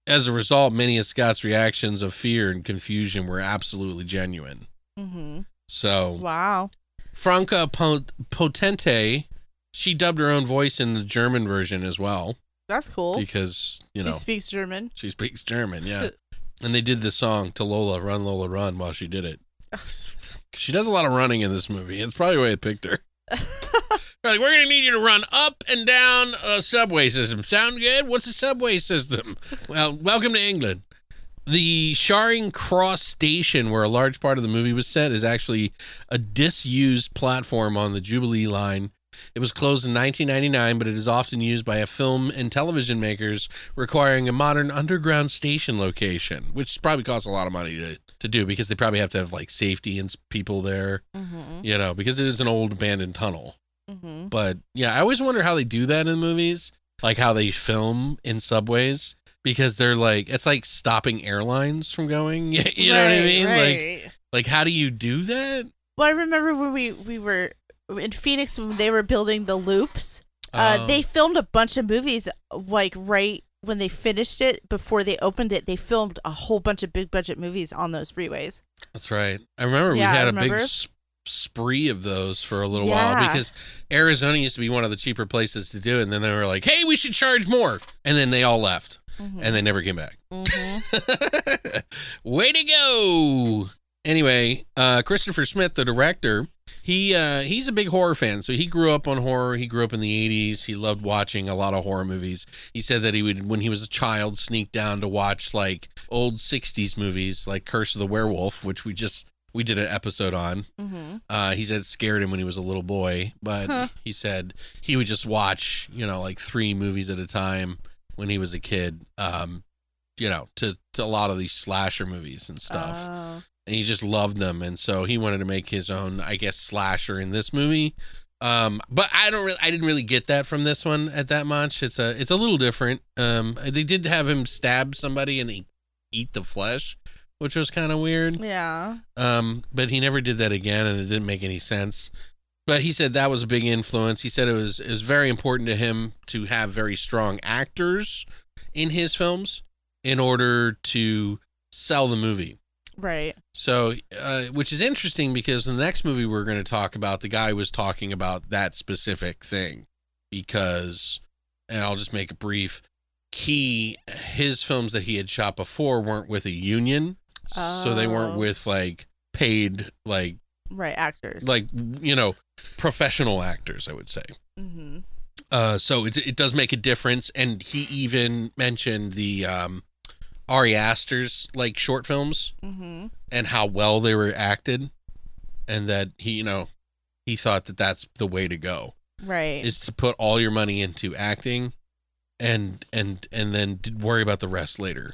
B: As a result, many of Scott's reactions of fear and confusion were absolutely genuine.
C: Mm-hmm.
B: So,
C: Wow.
B: Franka Potente, she dubbed her own voice in the German version as well
C: That's cool.
B: because, you know, she
C: speaks German.
B: she speaks German, yeah. and they did the song to Lola, Run Lola Run while she did it. She does a lot of running in this movie. It's probably why I picked her. They're like, we're going to need you to run up and down a subway system. Sound good? What's a subway system? Well, welcome to England. The Charing Cross station, where a large part of the movie was set, is actually a disused platform on the Jubilee line. It was closed in 1999, but it is often used by a film and television makers requiring a modern underground station location, which probably costs a lot of money to, to do because they probably have to have like safety and people there,
C: mm-hmm.
B: you know, because it is an old abandoned tunnel.
C: Mm-hmm.
B: But yeah, I always wonder how they do that in movies, like how they film in subways because they're like it's like stopping airlines from going. You know what I mean? Like like how do you do that?
C: well, I remember when we we were in Phoenix when they were building the loops. Uh,
B: Oh,
C: they filmed a bunch of movies like right when they finished it before they opened it. They filmed a whole bunch of big budget movies on those freeways.
B: That's right. I remember
C: Yeah,
B: we had a
C: remember?
B: big spree of those for a little
C: Yeah.
B: while because Arizona used to be one of the cheaper places to do it. And then they were like, hey, we should charge more. And then they all left and they never came back.
C: Mm-hmm.
B: Way to go. Anyway, uh, Christopher Smith, the director, he uh, he's a big horror fan. So he grew up on horror. He grew up in the 80s. He loved watching a lot of horror movies. He said that he would, when he was a child, sneak down to watch like old 60s movies like Curse of the Werewolf, which we just we did an episode on.
C: mm-hmm.
B: Uh, he said it scared him when he was a little boy, but
C: Huh.
B: he said he would just watch, you know, like three movies at a time when he was a kid. Um, you know, to to a lot of these slasher movies and stuff,
C: Oh.
B: and he just loved them, and so he wanted to make his own, I guess, slasher in this movie. Um, but I don't really, I didn't really get that from this one at that much. It's a, it's a little different. Um, they did have him stab somebody and eat the flesh, which was kind of weird.
C: Yeah.
B: Um, but he never did that again, and it didn't make any sense. But he said that was a big influence. He said it was it was very important to him to have very strong actors in his films in order to sell the movie.
C: Right.
B: So, uh, which is interesting because the next movie we're going to talk about, the guy was talking about that specific thing because, and I'll just make it brief. He, his films that he had shot before weren't with a union, so they weren't
C: Oh.
B: with like paid, like,
C: Right. Actors.
B: like you know, professional actors. I would say.
C: Mm-hmm.
B: Uh, so it it does make a difference, and he even mentioned the um, Ari Aster's like short films
C: Mm-hmm.
B: and how well they were acted and that he you know he thought that that's the way to go
C: Right.
B: is to put all your money into acting and and and then worry about the rest later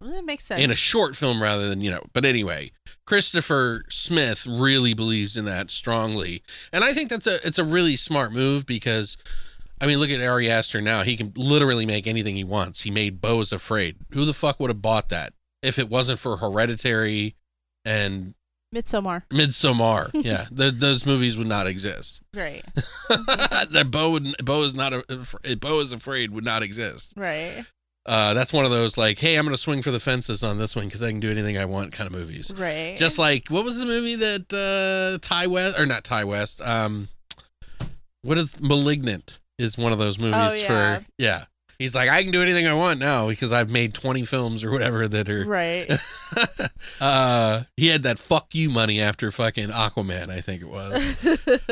C: that makes sense.
B: in a short film rather than you know but anyway christopher smith really believes in that strongly and i think that's a it's a really smart move because i mean look at ari aster now he can literally make anything he wants he made Beau is afraid who the fuck would have bought that if it wasn't for hereditary and
C: Midsommar.
B: Midsommar. Yeah, th- those movies would not exist.
C: Right.
B: that Beau would, Beau is not a, Beau is afraid would not exist.
C: Right.
B: Uh, that's one of those like, hey, I'm gonna swing for the fences on this one because I can do anything I want kind of movies.
C: Right.
B: Just like what was the movie that uh, Ti West or not Ti West? Um, what is Malignant? Is one of those movies
C: Oh, yeah.
B: for yeah. He's like, I can do anything I want now because I've made 20 films or whatever that are
C: right.
B: uh, he had that fuck you money after fucking Aquaman, I think it was.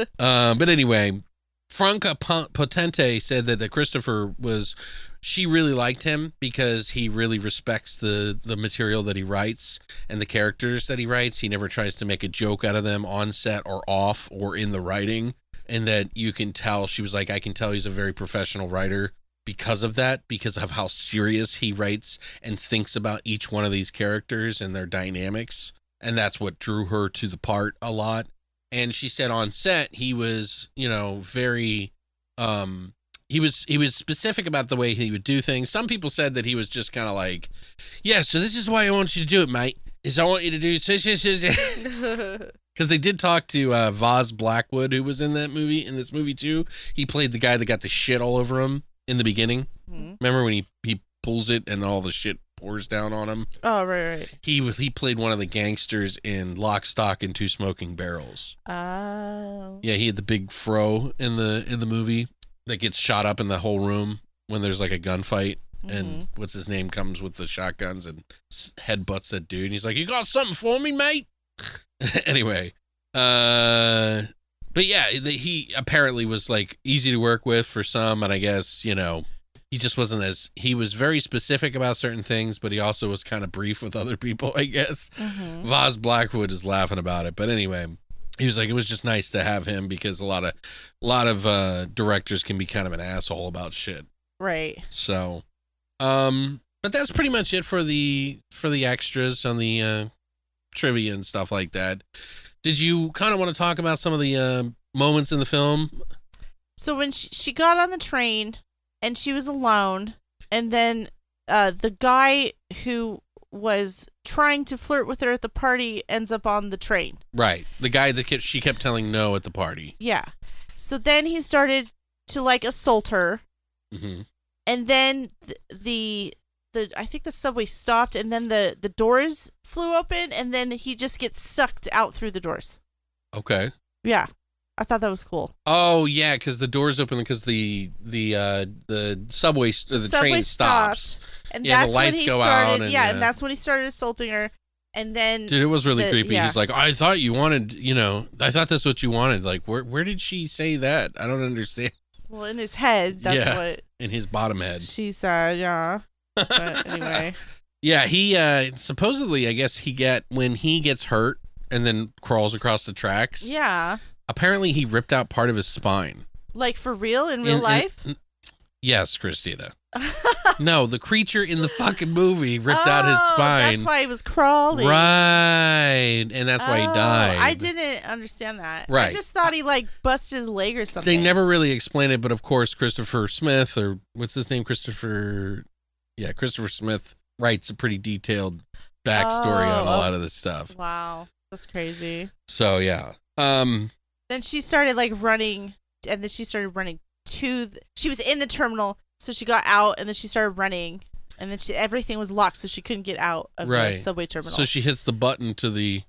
B: uh, but anyway, Franka Potente said that, that Christopher was she really liked him because he really respects the the material that he writes and the characters that he writes. He never tries to make a joke out of them on set or off or in the writing. And that you can tell she was like, I can tell he's a very professional writer because of that, because of how serious he writes and thinks about each one of these characters and their dynamics. And that's what drew her to the part a lot. And she said on set he was, you know, very um he was he was specific about the way he would do things. Some people said that he was just kind of like, "Yeah, so this is why I want you to do it, mate. Is I want you to do because they did talk to uh, Vas Blackwood, who was in that movie in this movie too. He played the guy that got the shit all over him in the beginning.
C: Mhm.
B: Remember when he he pulls it and all the shit pours down on him?
C: Oh, right, right.
B: He was he played one of the gangsters in Lock, Stock, and Two Smoking Barrels.
C: Oh.
B: Yeah, he had the big fro in the in the movie that gets shot up in the whole room when there's like a gunfight. And what's his name comes with the shotguns and headbutts that dude. And he's like, "You got something for me, mate?" anyway, uh, but yeah, the, he apparently was like easy to work with for some, and I guess you know he just wasn't as he was very specific about certain things, but he also was kind of brief with other people. I guess
C: Mhm.
B: Vas Blackwood is laughing about it, but anyway, he was like, it was just nice to have him because a lot of a lot of uh, directors can be kind of an asshole about shit.
C: Right.
B: So, um, but that's pretty much it for the for the extras on the uh, trivia and stuff like that. Did you kind of want to talk about some of the uh, moments in the film?
C: So when she, she got on the train and she was alone, and then uh, the guy who was trying to flirt with her at the party ends up on the train.
B: Right, the guy that kept, she kept telling no at the party.
C: Yeah. So then he started to like assault her,
B: hmm
C: and then th- the the I think the subway stopped, and then the the doors flew open, and then he just gets sucked out through the doors.
B: Okay.
C: Yeah, I thought that was cool.
B: Oh yeah, because the doors open because the the uh, the subway or the
C: Subway
B: train stops.
C: stopped, and
B: Yeah, the
C: that's
B: lights
C: when he
B: go
C: started.
B: out and,
C: yeah,
B: uh,
C: and that's when he started assaulting her, and then
B: Dude, it was really
C: The-
B: creepy.
C: yeah.
B: He's like, I thought you wanted, you know, I thought that's what you wanted. Like, where where did she say that? I don't understand.
C: well in his head, that's
B: Yeah.
C: what
B: In his bottom head.
C: she said. Yeah, but anyway,
B: Yeah, he uh supposedly, I guess he get when he gets hurt and then crawls across the tracks.
C: yeah,
B: Apparently, he ripped out part of his spine.
C: like for real in real
B: In- in-
C: life.
B: n- yes, Christina. No, the creature in the fucking movie ripped out his
C: Oh,
B: spine.
C: That's why he was crawling.
B: Right, and that's why he
C: Oh,
B: died.
C: I didn't understand that. Right. I
B: Right.
C: just thought he like busted his leg or something.
B: They never really explain it, but of course, Christopher Smith, or what's his name? Christopher. Yeah, Christopher Smith writes a pretty detailed backstory on a
C: Oh.
B: lot of this stuff.
C: Wow, that's crazy.
B: So yeah. Um.
C: Then she started like running, and then she started running to. The, she was in the terminal, so she got out, and then she started running, and then she, everything was locked, so she couldn't get out of
B: Right.
C: the subway terminal.
B: So she hits the button to the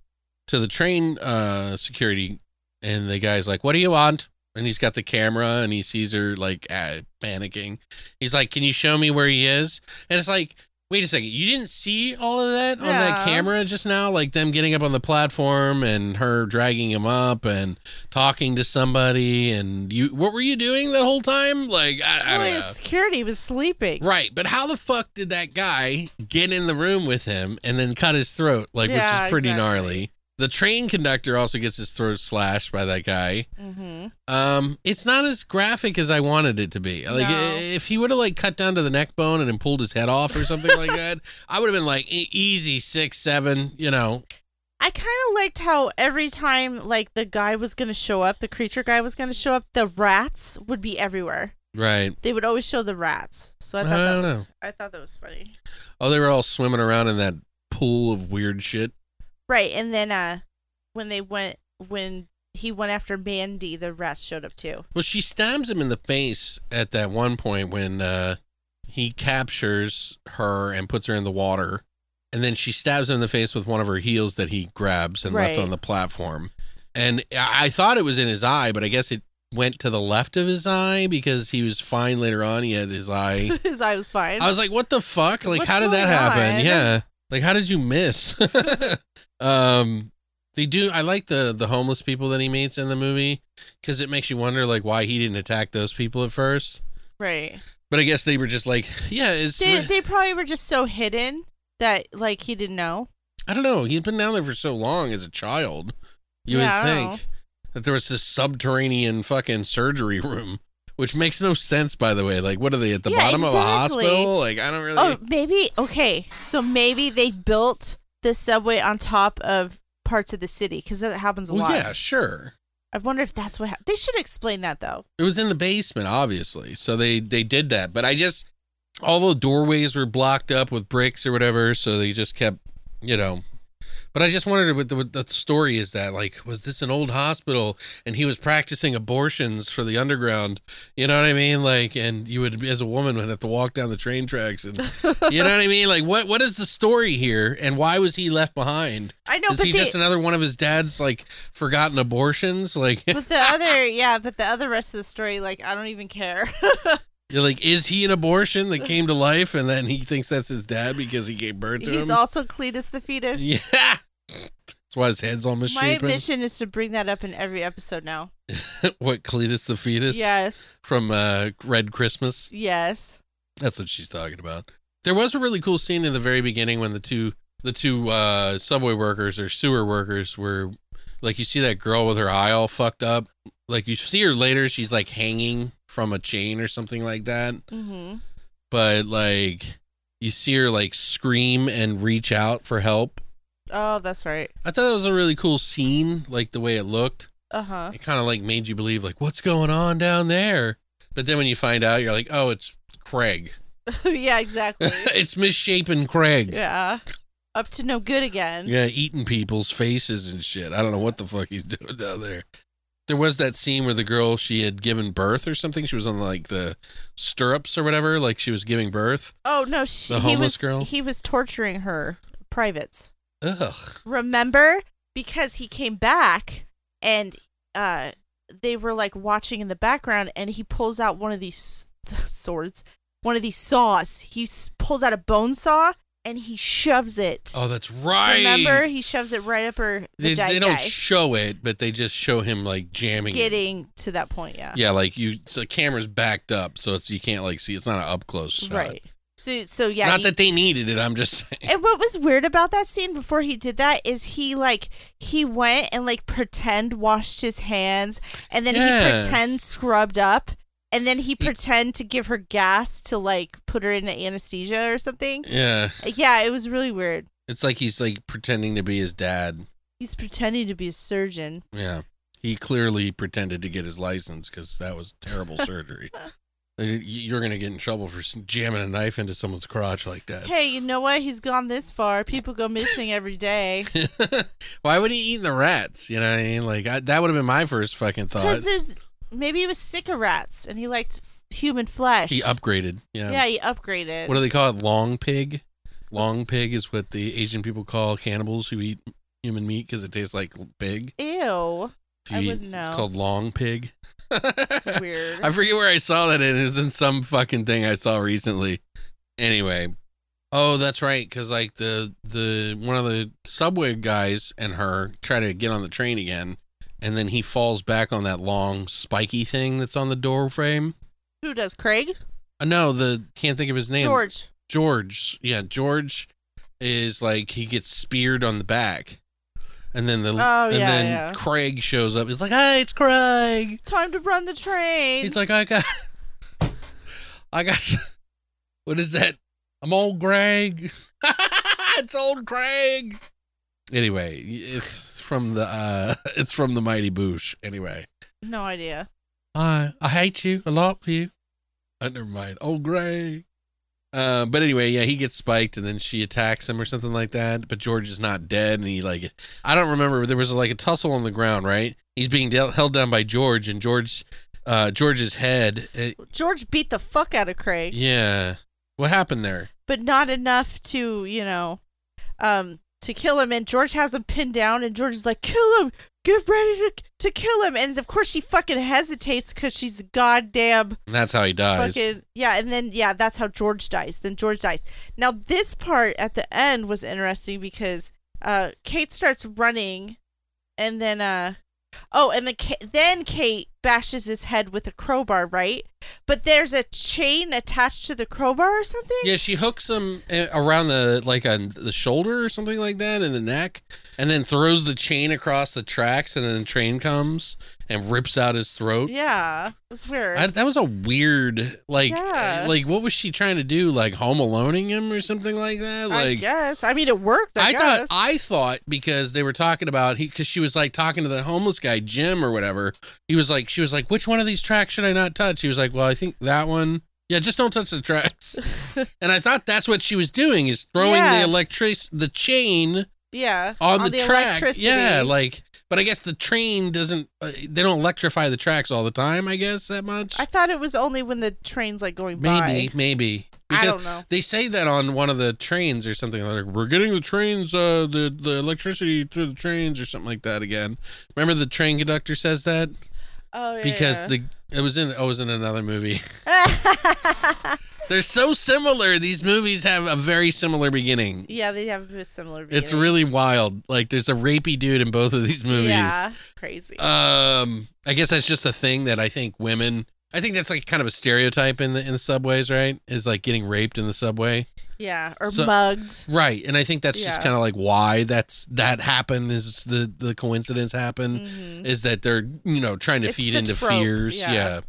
B: to the train uh security, and the guy's like, "What do you want?" And he's got the camera, and he sees her like uh, panicking. He's like, "Can you show me where he is?" And it's like. Wait a second, you didn't see all of that on that camera just now? Like them getting up on the platform and her dragging him up and talking to somebody and you what were you doing that whole time? Like I, I don't know.
C: his security was sleeping.
B: Right, but how the fuck did that guy get in the room with him and then cut his throat? Like, which is pretty
C: exactly.
B: gnarly. The train conductor also gets his throat slashed by that guy.
C: Mm-hmm.
B: Um, it's not as graphic as I wanted it to be. Like,
C: No.
B: if he would have like cut down to the neck bone and then pulled his head off or something like that, I would have been like e- easy six, seven. You know,
C: I kind of liked how every time like the guy was gonna show up, the creature guy was gonna show up, the rats would be everywhere.
B: right?
C: They would always show the rats. So I
B: I
C: thought that
B: don't
C: was
B: know.
C: I thought that was funny.
B: Oh, they were all swimming around in that pool of weird shit.
C: Right, and then uh when they went when he went after Mandy, the rest showed up too.
B: Well, she stabs him in the face at that one point when uh, he captures her and puts her in the water. And then she stabs him in the face with one of her heels that he grabs and left on the platform. And I I thought it was in his eye, but I guess it went to the left of his eye because he was fine later on. He had his eye.
C: His eye was fine.
B: I was like, what the fuck? Like,
C: What's
B: how did that happen?
C: on?
B: Yeah. Like, how did you miss? um, They do. I like the the homeless people that he meets in the movie because it makes you wonder like why he didn't attack those people at first.
C: Right.
B: But I guess they were just like, yeah, is
C: They they probably were just so hidden that like he didn't know.
B: I don't know. He'd been down there for so long as a child. You
C: Yeah,
B: would think that there was this subterranean fucking surgery room, which makes no sense, by the way. Like, what are they at the
C: Yeah,
B: bottom of a hospital? Like, I don't really.
C: Oh, maybe okay. So maybe they built the subway on top of parts of the city because that happens a
B: well,
C: lot.
B: yeah, sure.
C: I wonder if that's what hap- they should explain that though.
B: It was in the basement, obviously. So they they did that, but I just all the doorways were blocked up with bricks or whatever, so they just kept, you know. But I just wondered what the, what the story is that like was this an old hospital and he was practicing abortions for the underground, you know what I mean? Like, and you would as a woman would have to walk down the train tracks and you know what I mean? Like, what what is the story here and why was he left behind?
C: I know,
B: is
C: but
B: he
C: they,
B: just another one of his dad's like forgotten abortions? Like,
C: but the other yeah, but the other rest of the story, like I don't even care.
B: You're like, is he an abortion that came to life and then he thinks that's his dad because he gave birth to
C: He's
B: him?
C: also Cletus the fetus.
B: yeah. That's why his head's all
C: My
B: misshapen.
C: mission is to bring that up in every episode now.
B: what, Cletus the fetus?
C: Yes.
B: From uh, Red Christmas?
C: Yes.
B: That's what she's talking about. There was a really cool scene in the very beginning when the two the two uh, subway workers or sewer workers were like you see that girl with her eye all fucked up. Like you see her later, she's like hanging from a chain or something like that.
C: Mm-hmm.
B: but like you see her like scream and reach out for help.
C: Oh, that's right.
B: I thought that was a really cool scene, like the way it looked.
C: Uh huh.
B: It kind of like made you believe like what's going on down there. But then when you find out, you're like, oh, it's Craig.
C: yeah, exactly.
B: it's misshapen Craig.
C: yeah. Up to no good again.
B: Yeah, eating people's faces and shit. I don't know what the fuck he's doing down there. There was that scene where the girl she had given birth or something. She was on like the stirrups or whatever, like she was giving birth.
C: Oh no, she,
B: The
C: he
B: homeless
C: was
B: girl?
C: he was torturing her privates.
B: Ugh.
C: Remember? Because he came back and uh they were like watching in the background and he pulls out one of these swords, one of these saws. He s- pulls out a bone saw and he shoves it.
B: Oh, that's right.
C: Remember? He shoves it right up her
B: They, they don't show it, but they just show him like jamming. it.
C: getting to that point, yeah.
B: Yeah, like you. So the camera's backed up, so it's you can't like see. It's not an up close shot.
C: Right. So so yeah.
B: Not that they needed it. I'm just saying.
C: And what was weird about that scene before he did that is he like he went and like pretend washed his hands and then
B: Yeah.
C: he pretend scrubbed up and then he pretend to give her gas to like put her into anesthesia or something.
B: Yeah, uh,
C: Yeah, it was really weird.
B: it's like he's like pretending to be his dad.
C: He's pretending to be a surgeon.
B: Yeah, he clearly pretended to get his license because that was terrible surgery. You- You're gonna get in trouble for jamming a knife into someone's crotch like that.
C: Hey, you know what? He's gone this far. People go missing every day.
B: Why would he eat the rats? You know what I mean? Like I, that would have been my first fucking thought.
C: Because there's maybe he was sick of rats and he liked human flesh.
B: He upgraded. Yeah.
C: yeah, he upgraded.
B: What do they call it? Long pig. Long pig is what the Asian people call cannibals who eat human meat because it tastes like pig.
C: Ew. I
B: eat-
C: wouldn't know.
B: It's called long pig.
C: It's weird.
B: I forget where I saw that. in. It was in some fucking thing I saw recently. Anyway, oh, that's right. Because like the the one of the subway guys and her try to get on the train again, and then he falls back on that long spiky thing that's on the door frame.
C: Who does Craig?
B: Uh, no, the can't think of his name.
C: George.
B: George. Yeah, George is like he gets speared on the back. And then the
C: Oh,
B: and
C: yeah,
B: then
C: yeah.
B: Craig shows up. He's like, "Hey, it's Craig."
C: Time to run the train.
B: He's like, "I got I got What is that? I'm old Craig. it's old Craig. Anyway, it's from the uh it's from the Mighty Boosh. Anyway.
C: no idea.
B: I I hate you. I love you. Uh, never mind. Old Gregg. Uh, but anyway, yeah, he gets spiked and then she attacks him or something like that. But George is not dead, and he like I don't remember. but There was like a tussle on the ground, right? He's being dealt, held down by George, and George, uh, George's head. it-
C: George beat the fuck out of Craig,
B: yeah, what happened there?
C: but not enough to, you know, um, to kill him. And George has him pinned down, and George is like, "Kill him! Get ready to to kill him!" And of course, she fucking hesitates because she's goddamn
B: And that's how he dies.
C: fucking yeah. And then yeah, that's how George dies. Then George dies. Now this part at the end was interesting because uh, Kate starts running and then uh oh and then Ka- then kate bashes his head with a crowbar right? But there's a chain attached to the crowbar or something?
B: Yeah, she hooks him uh, around the like on the shoulder or something like that, in the neck, and then throws the chain across the tracks, and then the train comes and rips out his throat.
C: yeah it was weird
B: I, that was a weird, like,
C: Yeah.
B: like what was she trying to do? Like home aloneing him or something like that?
C: I
B: Like,
C: guess i mean it worked i,
B: I thought I thought because they were talking about he because she was like talking to the homeless guy Jim or whatever. He was like she was like which one of these tracks should I not touch? He was like well I think that one. Yeah, just don't touch the tracks. and I thought that's what she was doing is throwing
C: Yeah.
B: the electric the chain
C: yeah
B: on, the, track. Yeah, like but I guess the train doesn't uh, they don't electrify the tracks all the time. I guess that much.
C: i thought it was only when the train's like going
B: maybe
C: by
B: maybe
C: I
B: because
C: don't know.
B: they say that on one of the trains or something like we're getting the trains uh the the electricity through the trains or something like that again remember the train conductor says that
C: oh yeah
B: because
C: yeah.
B: the it was in oh, it was in another movie. They're so similar. These movies have a very similar beginning.
C: Yeah they have a similar
B: it's really wild. Like there's a rapey dude in both of these movies.
C: Yeah crazy.
B: Um i guess that's just a thing that i think women I think that's like kind of a stereotype in the in the subways, right? Is like getting raped in the subway.
C: yeah or
B: so-
C: mugged
B: Right, and I think that's just kind of like why that's that happened is the the coincidence happened
C: Mhm.
B: is that they're you know trying to
C: It's
B: feed into
C: trope,
B: fears,
C: yeah.
B: yeah.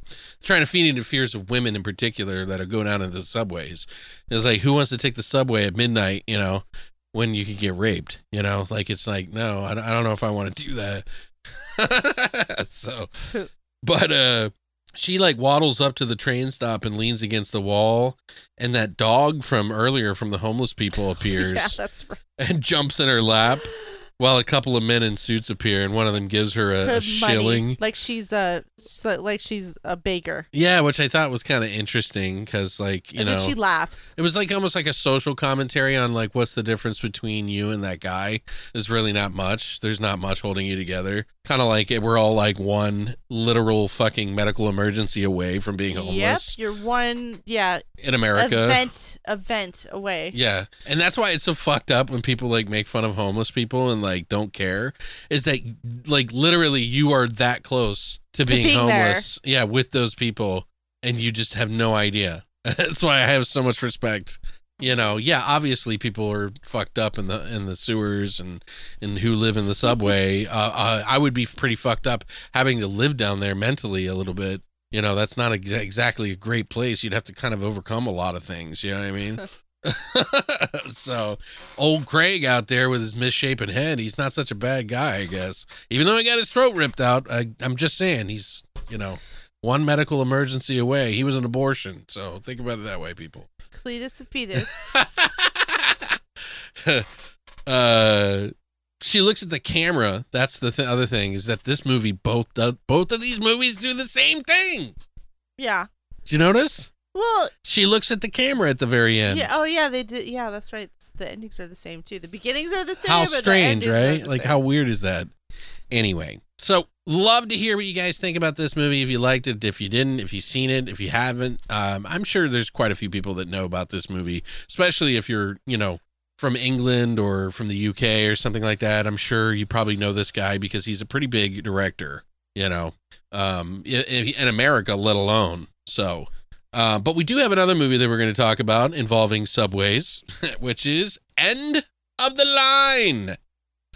B: trying to feed into fears of women in particular that are going out into the subways. It's like who wants to take the subway at midnight, you know, when you could get raped, you know? Like it's like no, I don't, I don't know if I want to do that. so, but uh she like waddles up to the train stop and leans against the wall and that dog from earlier from the homeless people appears
C: yeah that's right
B: and jumps in her lap while a couple of men in suits appear and one of them gives her a,
C: Her
B: a shilling.
C: like she's a like she's a baker
B: Yeah, which I thought was kind of interesting because, like, you
C: and
B: know,
C: she laughs
B: it was like almost like a social commentary on like what's the difference between you and that guy. There's really not much. There's not much holding you together. Kind of like we're all like one literal fucking medical emergency away from being homeless.
C: yep you're one yeah
B: in America.
C: event event away
B: Yeah. And that's why it's so fucked up when people like make fun of homeless people and like don't care is that like literally you are that close to being,
C: being there.
B: homeless. Yeah, with those people and you just have no idea. that's why I have so much respect. You know, yeah, obviously people are fucked up in the in the sewers and and who live in the subway. uh, uh, I would be pretty fucked up having to live down there mentally a little bit. You know, that's not exa- exactly a great place. You'd have to kind of overcome a lot of things. You know what I mean? so, old Craig out there with his misshapen head, he's not such a bad guy, I guess. Even though he got his throat ripped out, I, I'm just saying he's, you know, one medical emergency away. He was an abortion. So, think about it that way, people.
C: Cletus and fetus
B: uh, she looks at the camera. That's the th- other thing is that this movie both do- both of these movies do the same thing.
C: yeah
B: Did you notice?
C: well
B: She looks at the camera at the very end.
C: yeah oh yeah they did yeah that's right the endings are the same too the beginnings are the same
B: how
C: the
B: strange, right?
C: the
B: Like
C: same.
B: how weird is that? Anyway, so love to hear what you guys think about this movie. If you liked it, if you didn't, if you've seen it, if you haven't, um, I'm sure there's quite a few people that know about this movie, especially if you're, you know, from England or from the UK or something like that. I'm sure you probably know this guy because he's a pretty big director, you know, um, in America, let alone. So, uh, but we do have another movie that we're going to talk about involving subways, which is End of the Line.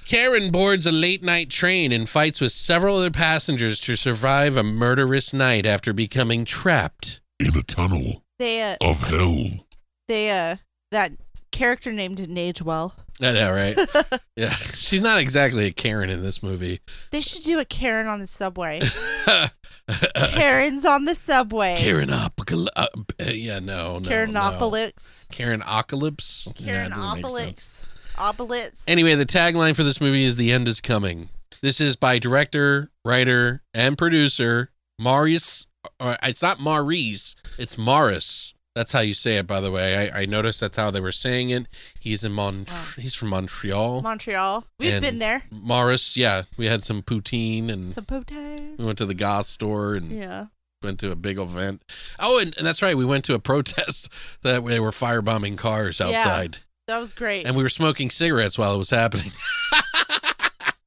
B: Karen boards a late night train and fights with several other passengers to survive a murderous night after becoming trapped.
A: In a tunnel
C: they uh
A: of hell.
C: they uh that character named didn't age well
B: I know, right? yeah, she's not exactly a Karen in this movie.
C: they should do a karen on the subway karen's on the subway
B: Karen Apocalypse. Uh, uh, yeah, no, no.
C: Karenapolis.
B: No. Karen Apocalypse. Yeah, it doesn't make sense.
C: Karenapolis. Obolitz.
B: Anyway, the tagline for this movie is "The end is coming." This is by director, writer, and producer Marius. Or uh, it's not Maurice. It's Morris. That's how you say it, by the way. I, I noticed that's how they were saying it. He's in Mon. He's from Montreal.
C: Montreal. We've been there.
B: Morris, yeah, we had some poutine and
C: Sabotage.
B: we went to the goth store and
C: Yeah.
B: went to a big event. Oh, and, and that's right, we went to a protest that they were firebombing cars
C: Yeah.
B: outside,
C: That was great.
B: and we were smoking cigarettes while it was happening.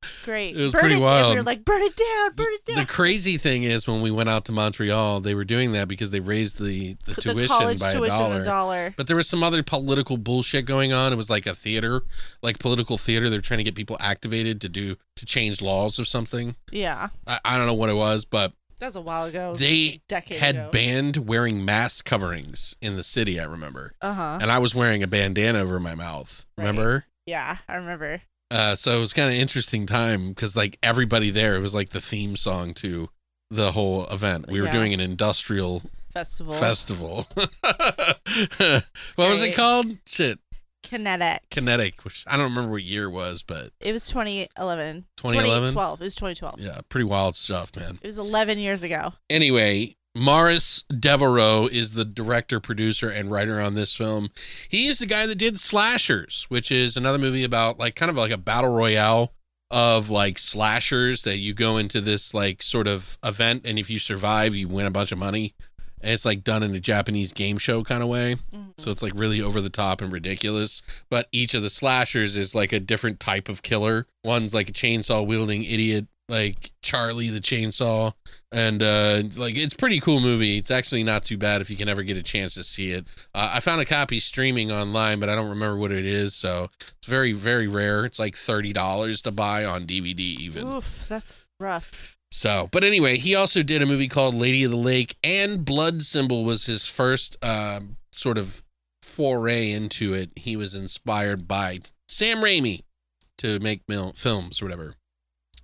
C: It's great.
B: It was
C: burn
B: pretty
C: it,
B: wild.
C: we were like, burn it down, burn it down.
B: The crazy thing is when we went out to Montreal, they were doing that because they raised the, the,
C: the
B: tuition by a dollar.
C: a dollar.
B: But there was some other political bullshit going on. It was like a theater, like political theater. They're trying to get people activated to do to change laws or something.
C: Yeah,
B: I, I don't know what it was, but
C: that was a while ago.
B: they had
C: ago.
B: banned wearing mask coverings in the city. I remember,
C: uh huh.
B: and I was wearing a bandana over my mouth.
C: Right.
B: Remember?
C: Yeah, I remember.
B: Uh, so it was kind of interesting time because like everybody there, it was like the theme song to the whole event. We were
C: Yeah.
B: doing an industrial
C: Festival.
B: festival. what was it called? Shit,
C: Kinetik.
B: Kinetik. Which I don't remember what year it was, but
C: It was 2011.
B: 2011?
C: 2012. It was 2012.
B: yeah, pretty wild stuff, man.
C: It was 11 years ago.
B: Anyway, Morris Devereaux is the director, producer, and writer on this film. He's the guy that did Slashers, which is another movie about like kind of like a battle royale of like slashers that you go into this like sort of event and if you survive you win a bunch of money and it's like done in a japanese game show kind of way so it's like really over the top and ridiculous. But each of the slashers is like a different type of killer. One's like a chainsaw wielding idiot like charlie the chainsaw. And uh like it's a pretty cool movie. It's actually not too bad if you can ever get a chance to see it. Uh, i found a copy streaming online but i don't remember what it is. So it's very very rare. It's like $30 to buy on dvd even.
C: Oof, that's rough.
B: So, but anyway, he also did a movie called Lady of the Lake, and Blood Symbol was his first um, sort of foray into it. He was inspired by Sam Raimi to make mil- films or whatever.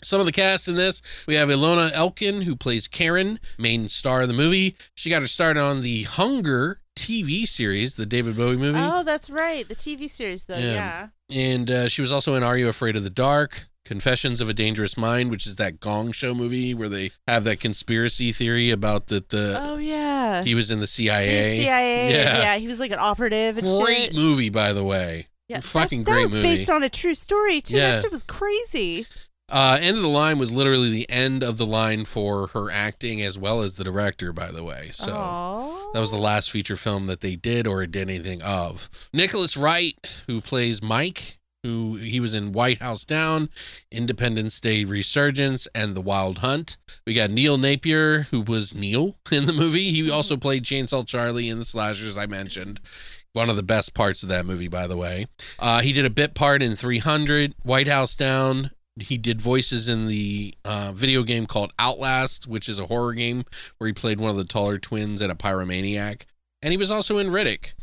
B: Some of the cast in this, we have Ilona Elkin, who plays Karen, main star of the movie. She got her start on the Hunger TV series, the David Bowie movie.
C: Oh, that's right. The TV series, though.
B: Yeah.
C: Yeah.
B: And uh, she was also in Are You Afraid of the Dark? Confessions of a Dangerous Mind, which is that Gong Show movie where they have that conspiracy theory about that the
C: oh, yeah.
B: he was in the CIA.
C: The CIA.
B: Yeah.
C: Yeah. He was like an operative.
B: Great
C: shit.
B: movie, by the way.
C: Yeah,
B: fucking great
C: that was
B: movie.
C: based on a true story too.
B: Yeah.
C: That shit was crazy.
B: Uh, end of the line was literally the end of the line for her acting as well as the director, by the way. So.
C: Aww.
B: That was the last feature film that they did or did anything of. Nicholas Wright, who plays Mike, who he was in White House Down, Independence Day Resurgence, and The Wild Hunt. We got Neil Napier, who was Neil in the movie. He also played Chainsaw Charlie in the slashers I mentioned. One of the best parts of that movie, by the way. Uh, he did a bit part in 300, White House Down. He did voices in the uh, video game called Outlast, which is a horror game where he played one of the taller twins and a pyromaniac. And he was also in Riddick.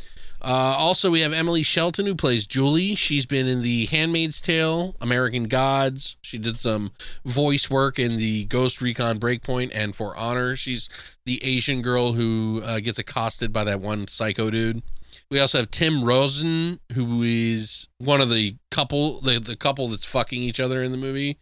B: Uh, also, we have Emily Shelton, who plays Julie. She's been in The Handmaid's Tale, American Gods. She did some voice work in the Ghost Recon Breakpoint and For Honor. She's the Asian girl who uh, gets accosted by that one psycho dude. We also have Tim Rozon, who is one of the couple, the, the couple that's fucking each other in the movie.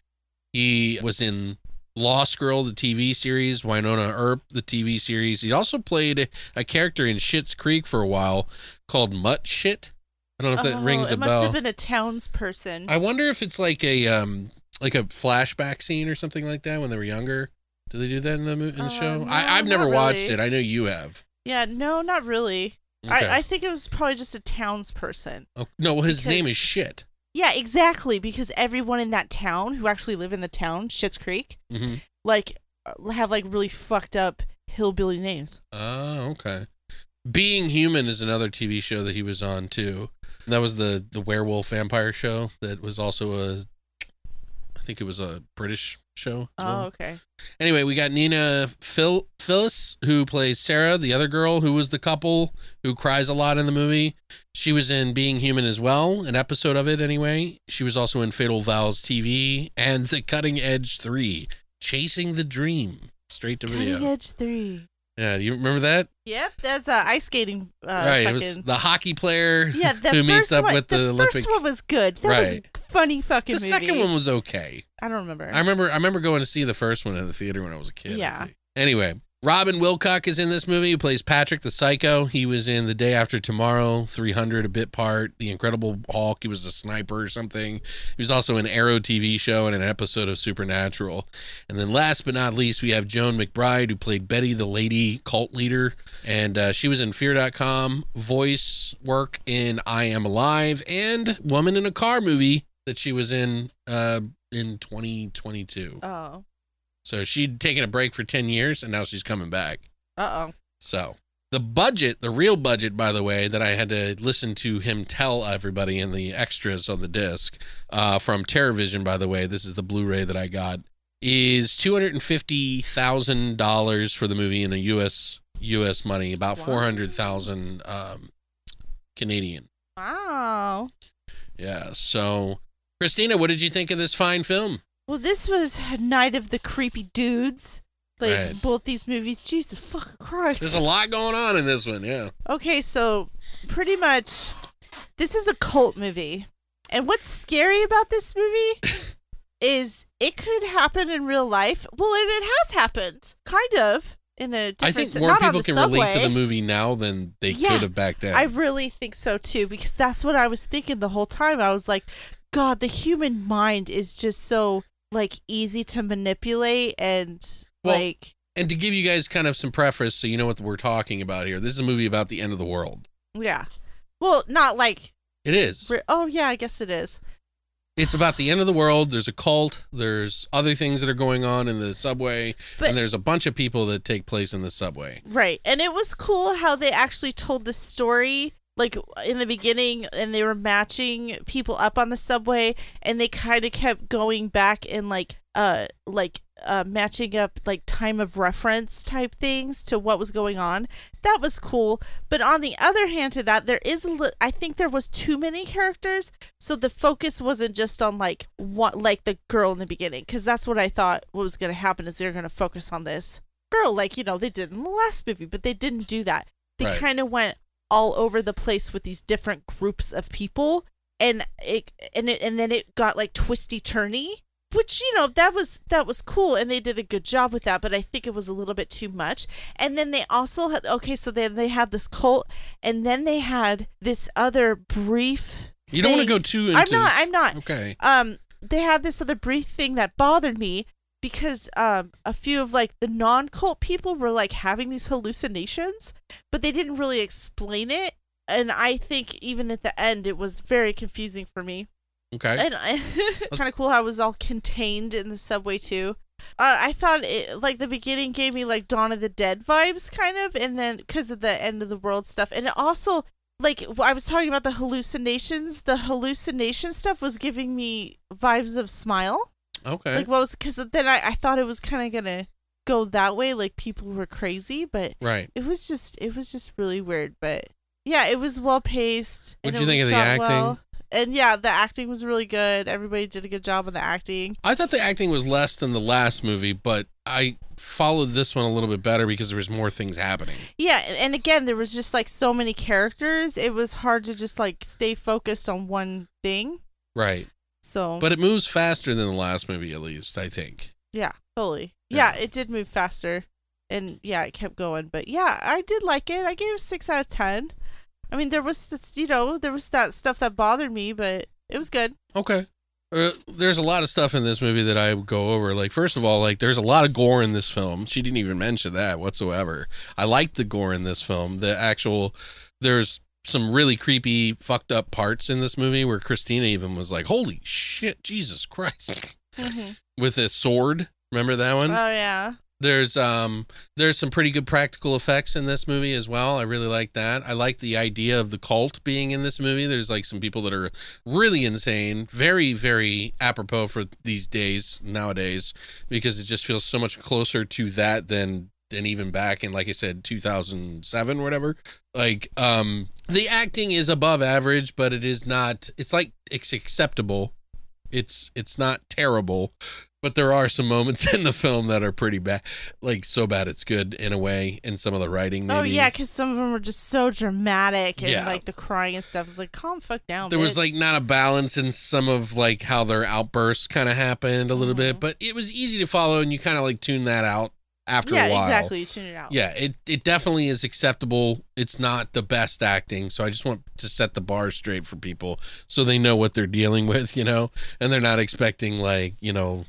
B: He was in Lost Girl, the TV series, Wynonna Earp, the TV series. He also played a character in Schitt's Creek for a while called Mutt Schitt. I don't know if that
C: Oh,
B: rings a bell.
C: it must have been a townsperson.
B: I wonder if it's like a um like a flashback scene or something like that when they were younger. Do they do that in the in the
C: Uh,
B: show?
C: no,
B: I, I've never
C: not
B: watched it. I know you have.
C: yeah, no, not really.
B: Okay.
C: I, I think it was probably just a townsperson.
B: Oh, no, well, his name is Shit.
C: Yeah, exactly. Because everyone in that town who actually live in the town, Schitt's Creek,
B: hmm
C: like uh, have like really fucked up hillbilly names.
B: Oh, okay. Being Human is another TV show that he was on too. That was the the werewolf vampire show that was also a I think it was a British show. as
C: Oh,
B: well.
C: okay.
B: Anyway, we got Nina Phil Fillis who plays Sarah, the other girl who was the couple who cries a lot in the movie. She was in Being Human as well, an episode of it anyway. She was also in Fatal Vows TV and The Cutting Edge 3, Chasing the Dream, straight to video.
C: Cutting Edge Three.
B: Yeah, do you remember that?
C: Yep, that's uh, ice skating. Uh,
B: right,
C: fucking,
B: it was the hockey player
C: yeah, the
B: who meets up
C: one,
B: with the,
C: the
B: Olympic.
C: first one was good. That was
B: Right.
C: a funny fucking
B: the
C: movie.
B: second one was okay.
C: I don't remember.
B: I remember I remember going to see the first one in the theater when I was a kid.
C: Yeah.
B: Anyway, Robin Wilcock is in this movie. He plays Patrick the Psycho. He was in The Day After Tomorrow, 300, a bit part, The Incredible Hulk. He was a sniper or something. He was also in Arrow TV show and an episode of Supernatural. And then last but not least, we have Joan McBride, who played Betty the Lady cult leader. And uh, she was in Fear.com, voice work in I Am Alive, and Woman in a Car movie that she was in uh, in 2022.
C: Oh.
B: So she'd taken a break for 10 years and now she's coming back.
C: Uh oh.
B: So the budget, the real budget, by the way, that I had to listen to him tell everybody in the extras on the disc uh, from TerraVision, by the way, this is the Blu-ray that I got, is two hundred and fifty thousand dollars for the movie in a U.S. U.S. money, about
C: Wow.
B: four hundred thousand um, Canadian.
C: Wow.
B: Yeah. So, Christina, what did you think of this fine film?
C: Well, this was Night of the Creepy Dudes. Like
B: Right.
C: both these movies. Jesus fucking Christ.
B: There's a lot going on in this one. Yeah.
C: Okay, so pretty much this is a cult movie. And what's scary about this movie is it could happen in real life. Well, and it has happened. Kind of. In a different
B: I think more people can relate to the movie now than they
C: Yeah,
B: could have back then.
C: I really think so too, because that's what I was thinking the whole time. I was like, God, the human mind is just so like easy to manipulate and
B: Well,
C: like
B: And to give you guys kind of some preface so you know what we're talking about here, this is a movie about the end of the world.
C: yeah. Well, not like
B: It is.
C: oh yeah, I guess it is.
B: It's about the end of the world. There's a cult. There's other things that are going on in the subway.
C: But-
B: and there's a bunch of people that take place in the subway.
C: Right. And it was cool how they actually told the story like in the beginning and they were matching people up on the subway and they kind of kept going back and like uh like uh matching up like time of reference type things to what was going on. That was cool. But on the other hand to that there is a li- I think there was too many characters so the focus wasn't just on like what like the girl in the beginning cuz that's what I thought what was going to happen is they're going to focus on this girl like you know they did in the last movie but they didn't do that they
B: Right.
C: kind of went all over the place with these different groups of people and it and it and then it got like twisty turny which you know that was that was cool and they did a good job with that but i think it was a little bit too much and then they also had okay so then they had this cult and then they had this other brief
B: You don't want to go too into.
C: i'm not i'm not
B: Okay.
C: um they had this other brief thing that bothered me because um a few of like the non-cult people were like having these hallucinations but they didn't really explain it and i think even at the end it was very confusing for me
B: Okay.
C: and I, kind of cool how it was all contained in the subway too uh, i thought it like the beginning gave me like dawn of the dead vibes kind of and then because of the end of the world stuff and it also like I was talking about the hallucinations. The hallucination stuff was giving me vibes of Smile.
B: Okay.
C: Like what was because then I, I thought it was kind of gonna go that way, like people were crazy, but
B: right.
C: it was just it was just really weird. But yeah, it was well paced.
B: What'd
C: and
B: you think of the acting?
C: well. And yeah, the acting was really good. Everybody did a good job on the acting.
B: I thought the acting was less than the last movie, but I followed this one a little bit better because there was more things happening.
C: Yeah, and again, there was just like so many characters. It was hard to just like stay focused on one thing.
B: Right.
C: So,
B: But it moves faster than the last movie, at least, I think.
C: yeah, totally.
B: Yeah.
C: Yeah. it did move faster, and yeah, it kept going. But yeah, I did like it. I gave it a six out of ten. I mean, there was this, you know, there was that stuff that bothered me, but it was good.
B: Okay. Uh, there's a lot of stuff in this movie that I would go over. Like, first of all, like there's a lot of gore in this film. She didn't even mention that whatsoever. I liked the gore in this film. The actual, there's some really creepy, fucked up parts in this movie where Christina even was like, "Holy shit, Jesus Christ!" with a sword. Remember that one?
C: Oh yeah,
B: There's um there's some pretty good practical effects in this movie as well. I really like that. I like the idea of the cult being in this movie. There's like some people that are really insane, very very apropos for these days nowadays because it just feels so much closer to that than than even back in like I said 2007 or whatever. Like um the acting is above average, but it is not it's like it's acceptable. It's it's not terrible, but there are some moments in the film that are pretty bad, like so bad it's good in a way. In some of the writing, maybe.
C: oh yeah, because some of them are just so dramatic and
B: Yeah.
C: like the crying and stuff. It's like, calm fuck down.
B: there was like not a balance in some of like how their outbursts kind of happened a little
C: Mm-hmm.
B: bit, but it was easy to follow, and you kind of like tune that out after
C: yeah,
B: a while.
C: exactly. You tune it out.
B: Yeah, it it definitely is acceptable. It's not the best acting, so I just want to set the bar straight for people so they know what they're dealing with, you know, and they're not expecting like, you know,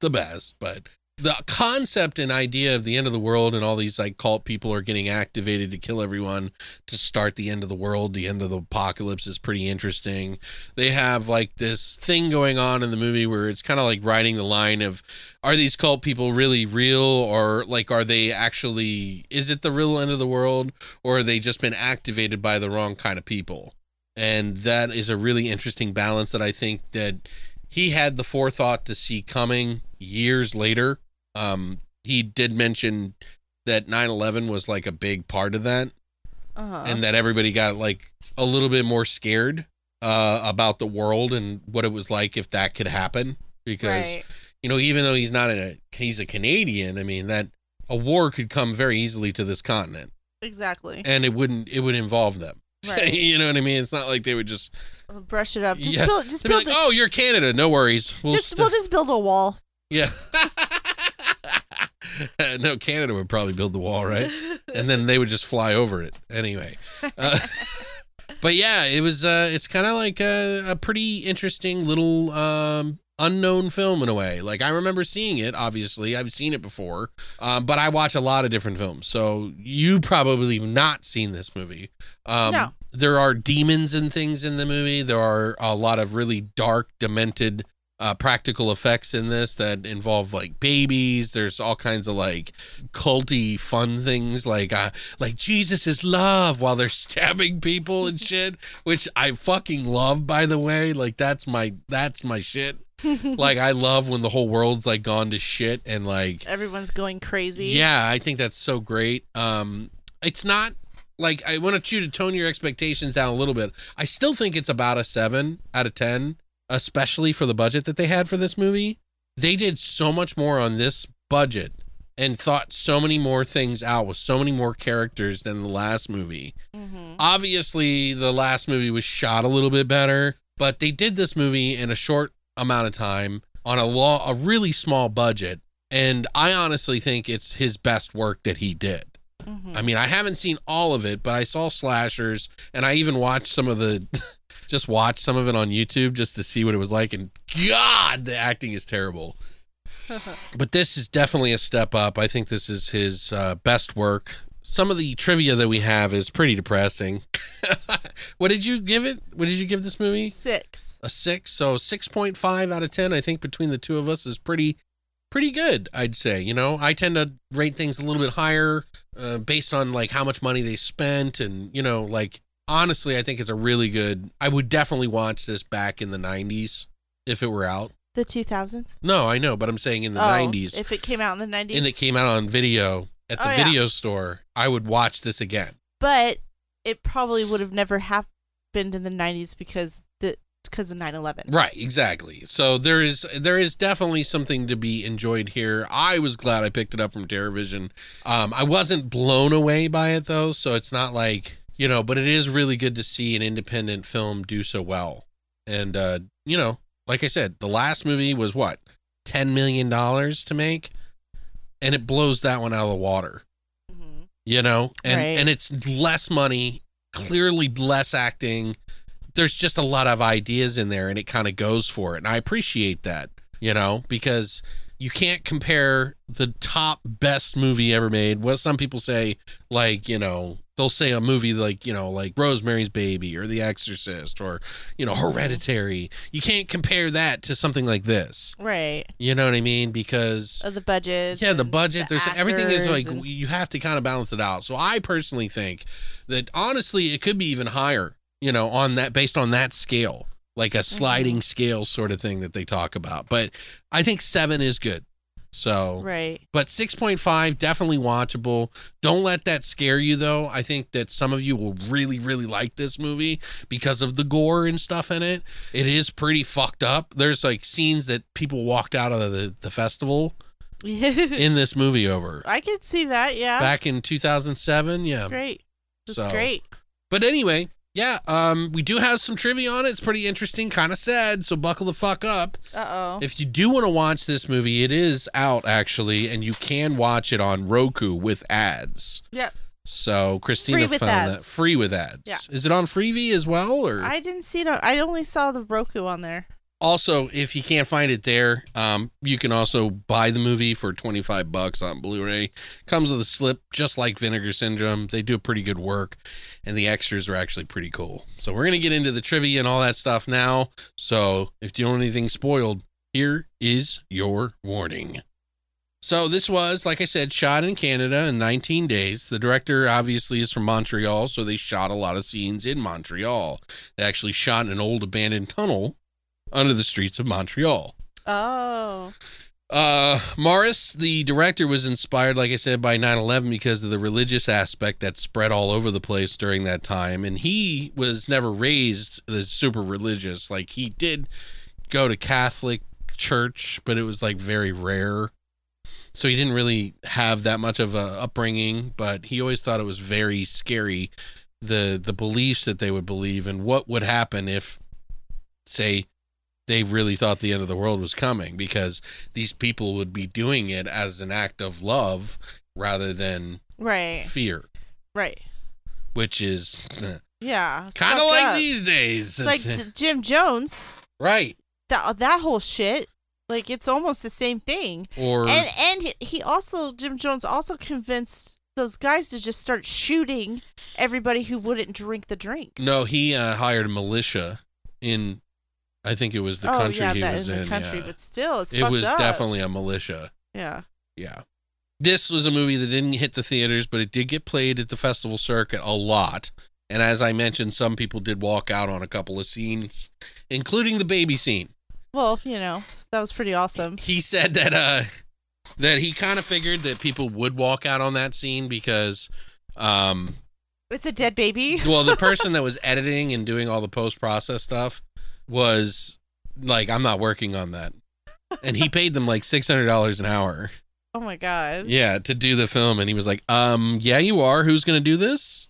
B: the best, but the concept and idea of the end of the world and all these like cult people are getting activated to kill everyone to start the end of the world, the end of the apocalypse is pretty interesting. They have like this thing going on in the movie where it's kind of like riding the line of are these cult people really real or like are they actually is it the real end of the world or are they just been activated by the wrong kind of people? And that is a really interesting balance that I think that he had the forethought to see coming years later. Um, he did mention that 9/11 was like a big part of that,
C: Uh-huh.
B: and that everybody got like a little bit more scared uh, about the world and what it was like if that could happen. Because
C: right.
B: you know, even though he's not a he's a Canadian, I mean that a war could come very easily to this continent,
C: Exactly.
B: and it wouldn't it would involve them.
C: Right.
B: you know what I mean? It's not like they would just
C: Brush it up. Just
B: Yeah.
C: build. Just build.
B: like,
C: a,
B: "Oh, you're Canada, no worries." We'll
C: just
B: st-
C: we'll just build a wall.
B: Yeah. no, Canada would probably build the wall, right? And then they would just fly over it anyway. Uh, but yeah, it was. Uh, it's kind of like a, a pretty interesting little um, unknown film in a way. Like I remember seeing it. Obviously, I've seen it before, um, but I watch a lot of different films. So you probably have not seen this movie. Um,
C: No.
B: There are demons and things in the movie. There are a lot of really dark, demented uh, practical effects in this that involve like babies. There's all kinds of like culty fun things like uh, like Jesus is love while they're stabbing people and shit, which I fucking love. By the way, like that's my that's my shit. like I love when the whole world's like gone to shit and like
C: Everyone's going crazy.
B: yeah, I think that's so great. Um, it's not like I want you to tone your expectations down a little bit. I still think it's about a seven out of ten, especially for the budget that they had for this movie. They did so much more on this budget and thought so many more things out with so many more characters than the last movie.
C: hmm
B: Obviously, the last movie was shot a little bit better, but they did this movie in a short amount of time on a law a really small budget, and I honestly think it's his best work that he did.
C: hmm
B: I mean, I haven't seen all of it, but I saw slashers, and I even watched some of the, just watched some of it on YouTube just to see what it was like. And God, the acting is terrible. but this is definitely a step up. I think this is his uh, best work. Some of the trivia that we have is pretty depressing. what did you give it? What did you give this movie?
C: Six.
B: a six so 6.5 out of 10 i think between the two of us is pretty pretty good i'd say you know i tend to rate things a little bit higher uh, based on like how much money they spent and you know like honestly i think it's a really good i would definitely watch this back in the 90s if it were out
C: The two thousands.
B: no i know but i'm saying in the 90s
C: Oh, If it came out in the nineties.
B: and it came out on video at the
C: Oh, yeah.
B: video store i would watch this again
C: but it probably would have never happened in the nineties because the because of 9-11.
B: Right, exactly. So there is there is definitely something to be enjoyed here. I was glad I picked it up from TerraVision. Um, I wasn't blown away by it though, so it's not like you know, but it is really good to see an independent film do so well. And uh, you know, like I said, the last movie was what ten million dollars to make, and it blows that one out of the water
C: Mhm.
B: you know and
C: Right.
B: and it's less money clearly less acting there's just a lot of ideas in there and it kind of goes for it and i appreciate that you know because you can't compare the top best movie ever made what some people say like you know they'll say a movie like you know like rosemary's baby or the exorcist or you know hereditary you can't compare that to something like this
C: Right.
B: you know what i mean because
C: Of the budget.
B: yeah, the budget. there's everything is like
C: and,
B: you have to kind of balance it out. So I personally think that honestly, it could be even higher. You know, on that based on that scale, like a sliding
C: Mm-hmm.
B: scale sort of thing that they talk about. But I think seven is good. So,
C: right.
B: but six point five definitely watchable. Don't let that scare you though. I think that some of you will really, really like this movie because of the gore and stuff in it. It is pretty fucked up. There's like scenes that people walked out of the, the festival in this movie over
C: I could see that. Yeah.
B: back in 2007 yeah
C: Great. That's
B: So-
C: great.
B: but anyway yeah um we do have some trivia on it it's pretty interesting kind of sad so buckle the fuck up
C: Uh oh.
B: if you do want to watch this movie it is out actually and you can watch it on roku with ads
C: Yep.
B: so christina
C: Free
B: found that free with ads
C: Yeah.
B: is it on freevee as well or
C: I didn't see it. on- I only saw the Roku on there.
B: Also, if you can't find it there, um, you can also buy the movie for 25 bucks on Blu-ray. Comes with a slip just like Vinegar Syndrome. They do a pretty good work and the extras are actually pretty cool. So we're going to get into the trivia and all that stuff now. So, if you don't want anything spoiled, here is your warning. So this was, like I said, shot in Canada in 19 days. The director obviously is from Montreal, so they shot a lot of scenes in Montreal. They actually shot an old abandoned tunnel under the streets of Montreal.
C: Oh.
B: Uh, Maurice, the director, was inspired, like I said, by 9 11 because of the religious aspect that spread all over the place during that time. And he was never raised as super religious. Like, he did go to Catholic church, but it was like very rare. So he didn't really have that much of a upbringing, but he always thought it was very scary the the beliefs that they would believe and what would happen if say they really thought the end of the world was coming because these people would be doing it as an act of love rather than
C: Right.
B: fear,
C: Right.
B: which is
C: Yeah.
B: kind of like
C: up.
B: these days.
C: It's like Jim Jones.
B: right.
C: That that whole shit. Like it's almost the same thing.
B: Or
C: And and he- also Jim Jones also convinced those guys to just start shooting everybody who wouldn't drink the drinks.
B: no, he uh, hired a militia in I think it was the
C: oh,
B: country
C: yeah,
B: he was
C: in
B: in.
C: the country,
B: yeah.
C: but still, it's
B: it was
C: up.
B: definitely a militia.
C: yeah.
B: Yeah. This was a movie that didn't hit the theaters, but it did get played at the festival circuit a lot. And as I mentioned, some people did walk out on a couple of scenes, including the baby scene.
C: Well, you know, that was pretty awesome.
B: He said that uh that he kind of figured that people would walk out on that scene because um
C: It's a dead baby.
B: well, the person that was editing and doing all the post process stuff was like, I'm not working on that. And he paid them like six hundred dollars an hour.
C: Oh my god.
B: Yeah, to do the film. And he was like, um, yeah, you are. Who's gonna do this?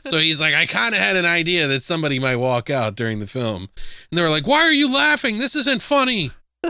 B: so he's like, I kinda had an idea that somebody might walk out during the film. And they were like, Why are you laughing? This isn't funny.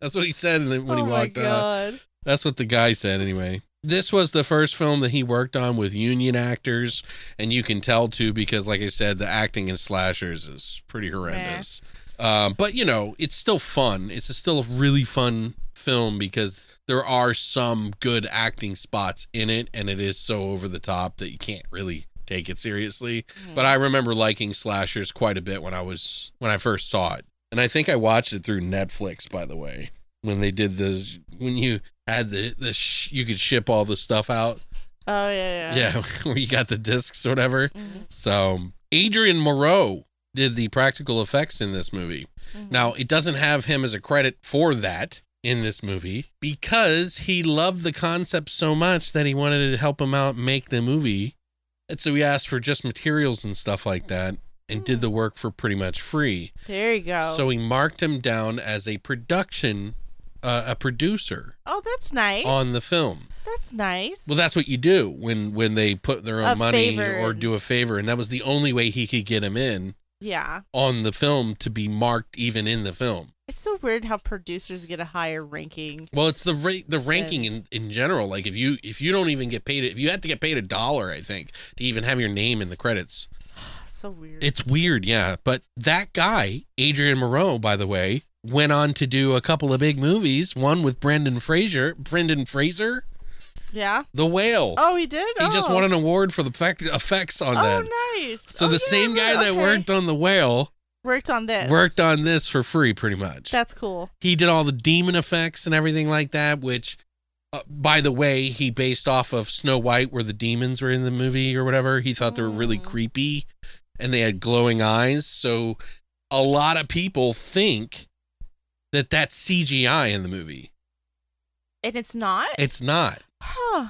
B: That's what he said when
C: oh
B: he walked out. That's what the guy said anyway. This was the first film that he worked on with union actors, and you can tell too because, like I said, the acting in slashers is pretty horrendous. Um, but you know, it's still fun. It's a still a really fun film because there are some good acting spots in it, and it is so over the top that you can't really take it seriously. But I remember liking slashers quite a bit when I was when I first saw it, and I think I watched it through Netflix, by the way when they did the when you had the the sh- you could ship all the stuff out.
C: Oh yeah, yeah.
B: Yeah, we got the discs or whatever.
C: Mhm.
B: So Adrien Morot did the practical effects in this movie.
C: Mhm.
B: Now it doesn't have him as a credit for that in this movie because he loved the concept so much that he wanted to help him out make the movie. And so he asked for just materials and stuff like that and did the work for pretty much free.
C: There you go.
B: So he marked him down as a production, uh, a producer
C: oh, that's nice.
B: on the film.
C: that's nice.
B: Well, that's what you do when when they put their own
C: A
B: money
C: favor.
B: or do a favor, and that was the only way he could get him in
C: yeah.
B: on the film to be marked even in the film.
C: It's so weird how producers get a higher ranking.
B: Well, it's the rate, the ranking in, in general. Like if you if you don't even get paid, if you have to get paid a dollar, I think, to even have your name in the credits.
C: It's so weird.
B: It's weird, yeah. But that guy, Adrien Morot, by the way, went on to do a couple of big movies. One with Brendan Fraser, Brendan Fraser,
C: yeah.
B: The Whale.
C: Oh, he did.
B: He just
C: Oh.
B: won an award for the effect, effects on
C: Oh,
B: that.
C: Oh, nice.
B: So
C: Oh,
B: the
C: yeah,
B: same guy
C: right,
B: that worked on The Whale
C: worked on this.
B: worked on this for free, pretty much.
C: That's cool.
B: he did all the demon effects and everything like that, which, uh, by the way, he based off of Snow White, where the demons were in the movie or whatever. He thought they were really
C: Mm.
B: creepy and they had glowing eyes. So a lot of people think that that's CGI in the movie.
C: And it's not.
B: It's not.
C: huh.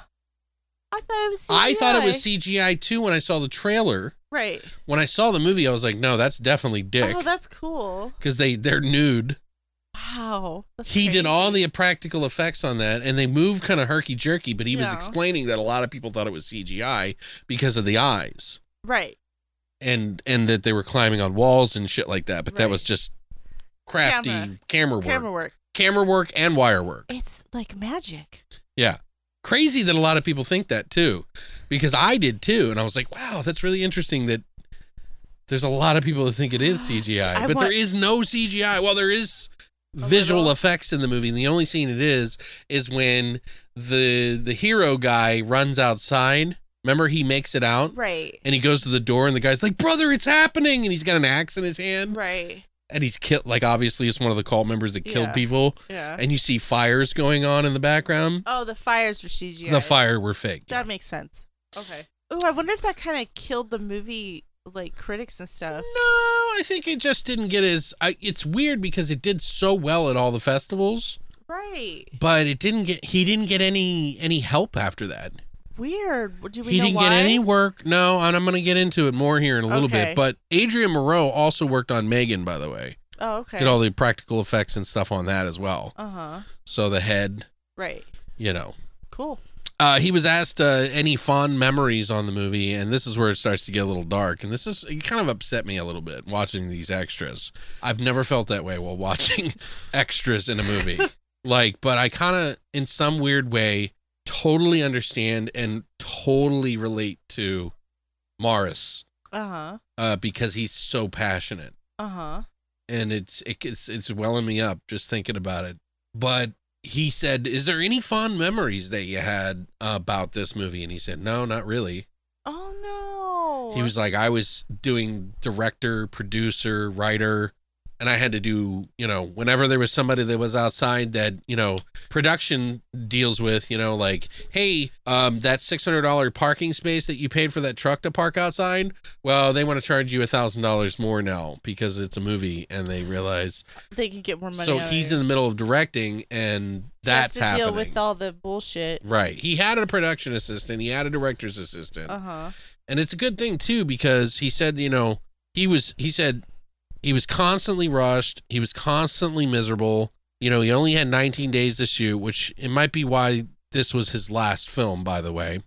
C: I thought it was. CGI.
B: I thought it was CGI too when I saw the trailer.
C: Right.
B: When I saw the movie, I was like, no, that's definitely Dick.
C: Oh, that's cool.
B: Because they, they're nude.
C: Wow.
B: He did all the practical effects on that and they moved kind of herky jerky but he was explaining that a lot of people thought it was cgi because of the eyes
C: right.
B: and and that they were climbing on walls and shit like that but that was just crafty
C: Camera.
B: camera, work
C: Camera work.
B: camera work and wire work
C: It's like magic.
B: yeah crazy that a lot of people think that too because i did too and i was like wow that's really interesting that There's a lot of people that think it is CGI,
C: I
B: but
C: want-
B: there is no CGI. Well, there is visual
C: little?
B: effects in the movie, and the only scene it is is when the the hero guy runs outside. Remember, he makes it out,
C: Right.
B: and he goes to the door, and the guy's like, "Brother, it's happening!" And he's got an axe in his hand,
C: Right.
B: And he's killed. Like, obviously, it's one of the cult members that killed
C: Yeah.
B: people,
C: Yeah.
B: and you see fires going on in the background.
C: Oh, the fires were CGI.
B: The fire were fake.
C: That makes sense. Okay. Oh, I wonder if that kind of killed the movie, like critics and stuff.
B: No, I think it just didn't get as. I, it's weird because it did so well at all the festivals,
C: Right.
B: but it didn't get. He didn't get any any help after that.
C: Weird. Do we
B: he didn't
C: why?
B: get any work. No, and I'm going to get into it more here in a little
C: Okay.
B: bit. But Adrien Morot also worked on M3GAN, by the way.
C: Oh, okay.
B: Did all the practical effects and stuff on that as well.
C: Uh huh.
B: So the head,
C: Right.
B: you know.
C: Cool.
B: Uh, he was asked uh, any fond memories on the movie, and this is where it starts to get a little dark. And this is it kind of upset me a little bit watching these extras. I've never felt that way while watching extras in a movie. like, but I kind of, in some weird way, totally understand and totally relate to Maurice
C: Uh huh.
B: uh, because he's so passionate,
C: Uh huh.
B: and it's it, it's it's welling me up just thinking about it. But he said, "Is there any fond memories that you had about this movie?" And he said, "No, not really."
C: Oh no.
B: He was like, "I was doing director, producer, writer." And I had to do, you know, whenever there was somebody that was outside that, you know, production deals with, you know, like, hey, um, that six hundred dollar parking space that you paid for that truck to park outside, well, they want to charge you a thousand dollars more now because it's a movie, and they realize.
C: they could get more money.
B: So he's in the middle of directing, and
C: He has
B: that's
C: to
B: happening.
C: Deal with all the bullshit.
B: right. He had a production assistant. He had a director's assistant.
C: Uh huh.
B: And it's a good thing too because he said, you know, he was he said he was constantly rushed, he was constantly miserable. You know, he only had 19 days to shoot, which it might be why this was his last film, by the way.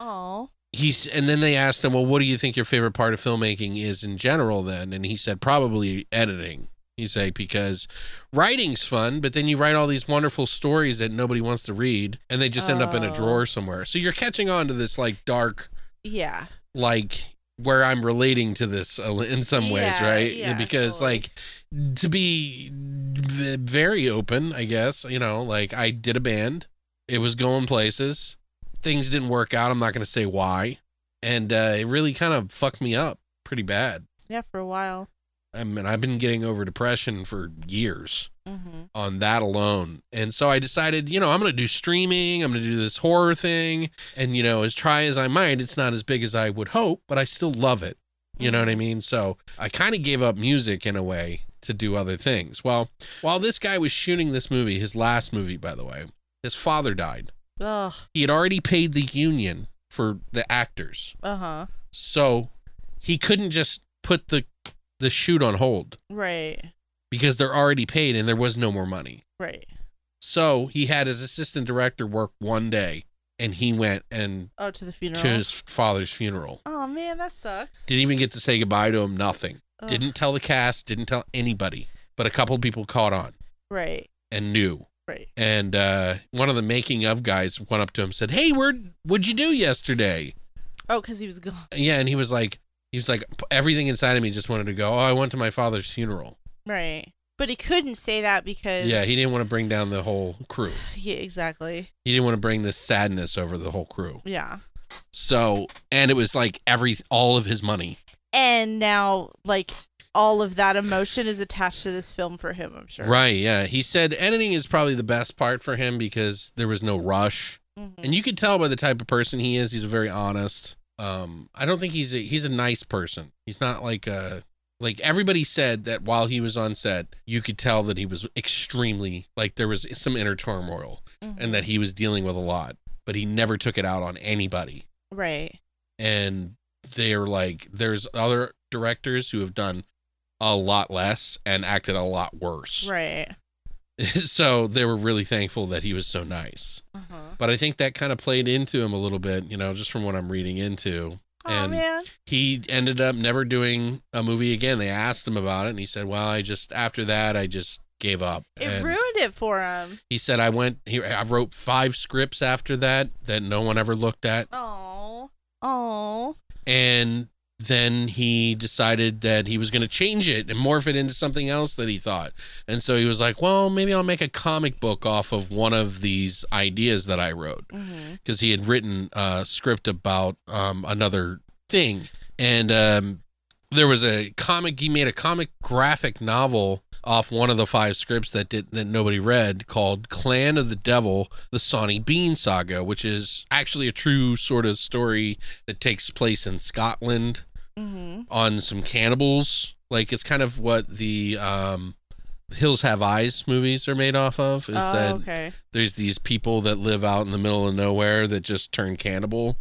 C: Oh.
B: He's and then they asked him, "Well, what do you think your favorite part of filmmaking is in general then?" And he said probably editing. He said because writing's fun, but then you write all these wonderful stories that nobody wants to read and they just end up in a
C: Oh.
B: drawer somewhere. So you're catching on to this like dark
C: Yeah.
B: like where I'm relating to this in some ways,
C: Yeah,
B: right?
C: yeah,
B: because
C: totally.
B: like to be very open, I guess, you know, like I did a band. It was going places. Things didn't work out. I'm not going to say why. And uh, it really kind of fucked me up pretty bad.
C: Yeah. For a while.
B: I mean, I've been getting over depression for years
C: Mm-hmm.
B: on that alone. And so I decided, you know, I'm going to do streaming. I'm going to do this horror thing. And, you know, as try as I might, it's not as big as I would hope, but I still love it. You know what I mean? So I kind of gave up music in a way to do other things. Well, while this guy was shooting this movie, his last movie, by the way, his father died.
C: Ugh.
B: He had already paid the union for the actors.
C: Uh huh.
B: So he couldn't just put the the shoot on hold
C: Right.
B: because they're already paid and there was no more money.
C: Right.
B: So he had his assistant director work one day and he went and
C: Oh, to the funeral.
B: to his father's funeral.
C: Oh man, that sucks.
B: Didn't even get to say goodbye to him, nothing.
C: Ugh.
B: Didn't tell the cast, didn't tell anybody. But a couple people caught on
C: Right.
B: and knew.
C: Right.
B: And uh, one of the making of guys went up to him and said, Hey, where what'd you do yesterday?
C: Oh, because he was gone.
B: Yeah, and he was like he was like everything inside of me just wanted to go, Oh, I went to my father's funeral.
C: Right. But he couldn't say that because.
B: Yeah, he didn't want to bring down the whole crew.
C: Yeah. Exactly.
B: He didn't want to bring this sadness over the whole crew.
C: Yeah.
B: So, and it was like every all of his money.
C: And now, like, all of that emotion is attached to this film for him. I'm sure.
B: Right, yeah. He said editing is probably the best part for him because there was no rush.
C: Mhm.
B: And you could tell by the type of person he is, he's a very honest. Um I don't think he's a he's a nice person. He's not like a like everybody said that while he was on set, you could tell that he was extremely like there was some inner turmoil
C: Mhm.
B: and that he was dealing with a lot, but he never took it out on anybody.
C: Right.
B: and they're like there's other directors who have done a lot less and acted a lot worse
C: Right.
B: so they were really thankful that he was so nice
C: Uh huh.
B: but i think that kind of played into him a little bit you know just from what i'm reading into
C: Oh
B: And-
C: man.
B: he ended up never doing a movie again they asked him about it and he said well i just after that i just gave up
C: It
B: and
C: ruined it for him.
B: he said i went he, i wrote five scripts after that that no one ever looked at
C: Oh. Oh.
B: and then he decided that he was going to change it and morph it into something else that he thought. And so he was like, well, maybe I'll make a comic book off of one of these ideas that I wrote. Because he had written a script about um, another thing. And um, there was a comic, he made a comic graphic novel off one of the five scripts that did that nobody read called Clan of the Devil, the Sawney Bean Saga, which is actually a true sort of story that takes place in Scotland on some cannibals. Like it's kind of what the um, Hills Have Eyes movies are made off of. Is
C: Oh,
B: that
C: okay.
B: there's these people that live out in the middle of nowhere that just turn cannibal,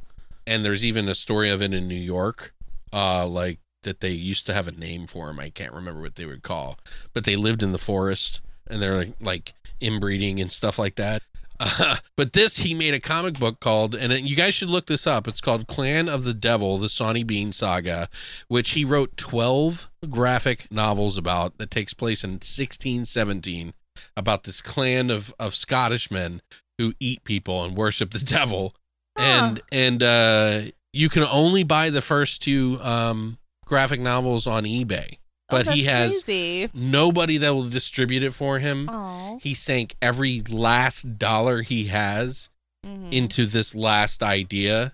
B: and there's even a story of it in New York, uh, like that they used to have a name for them. I can't remember what they would call, but they lived in the forest and they're like, like inbreeding and stuff like that. Uh, but this he made a comic book called, and you guys should look this up. It's called Clan of the Devil: The Sawney Bean Saga, which he wrote twelve graphic novels about that takes place in 1617 about this clan of of Scottish men who eat people and worship the devil, and and uh, you can only buy the first two um, graphic novels on eBay.
C: Oh,
B: But he has
C: crazy.
B: nobody that will distribute it for him.
C: Oh.
B: He sank every last dollar he has
C: Mhm.
B: into this last idea,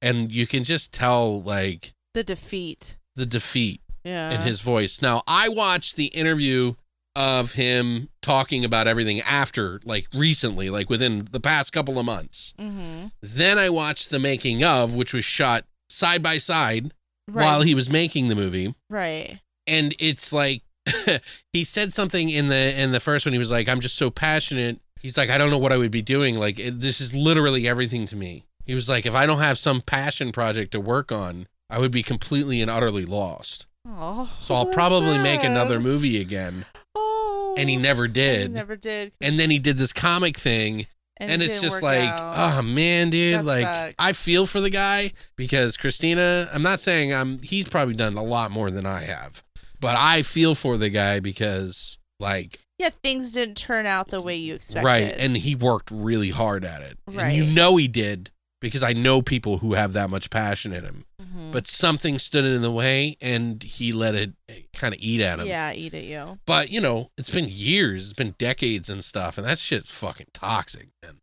B: and you can just tell like
C: the defeat.
B: the defeat
C: Yeah.
B: in his voice. Now, I watched the interview of him talking about everything after, like recently, like within the past couple of months.
C: Mm-hmm.
B: Then I watched the making of, which was shot side by side
C: Right.
B: while he was making the movie.
C: right.
B: And it's like he said something in the in the first one. He was like, "I'm just so passionate." He's like, "I don't know what I would be doing. Like it, this is literally everything to me." He was like, "If I don't have some passion project to work on, I would be completely and utterly lost."
C: Oh.
B: So I'll probably make another movie again.
C: Oh.
B: And he never did.
C: He never did.
B: And then he did this comic thing and,
C: it
B: it's just like,
C: out.
B: oh man, dude,
C: That
B: like
C: sucks.
B: I feel for the guy because Christina, I'm not saying I'm he's probably done a lot more than I have. But I feel for the guy because like
C: yeah, things didn't turn out the way you expected.
B: right, and he worked really hard at it. And you know he did because I know people who have that much passion in him.
C: Mhm.
B: But something stood in the way and he let it kind of eat at him.
C: yeah, eat at you.
B: But you know, it's been years, it's been decades and stuff, and that shit's fucking toxic, man.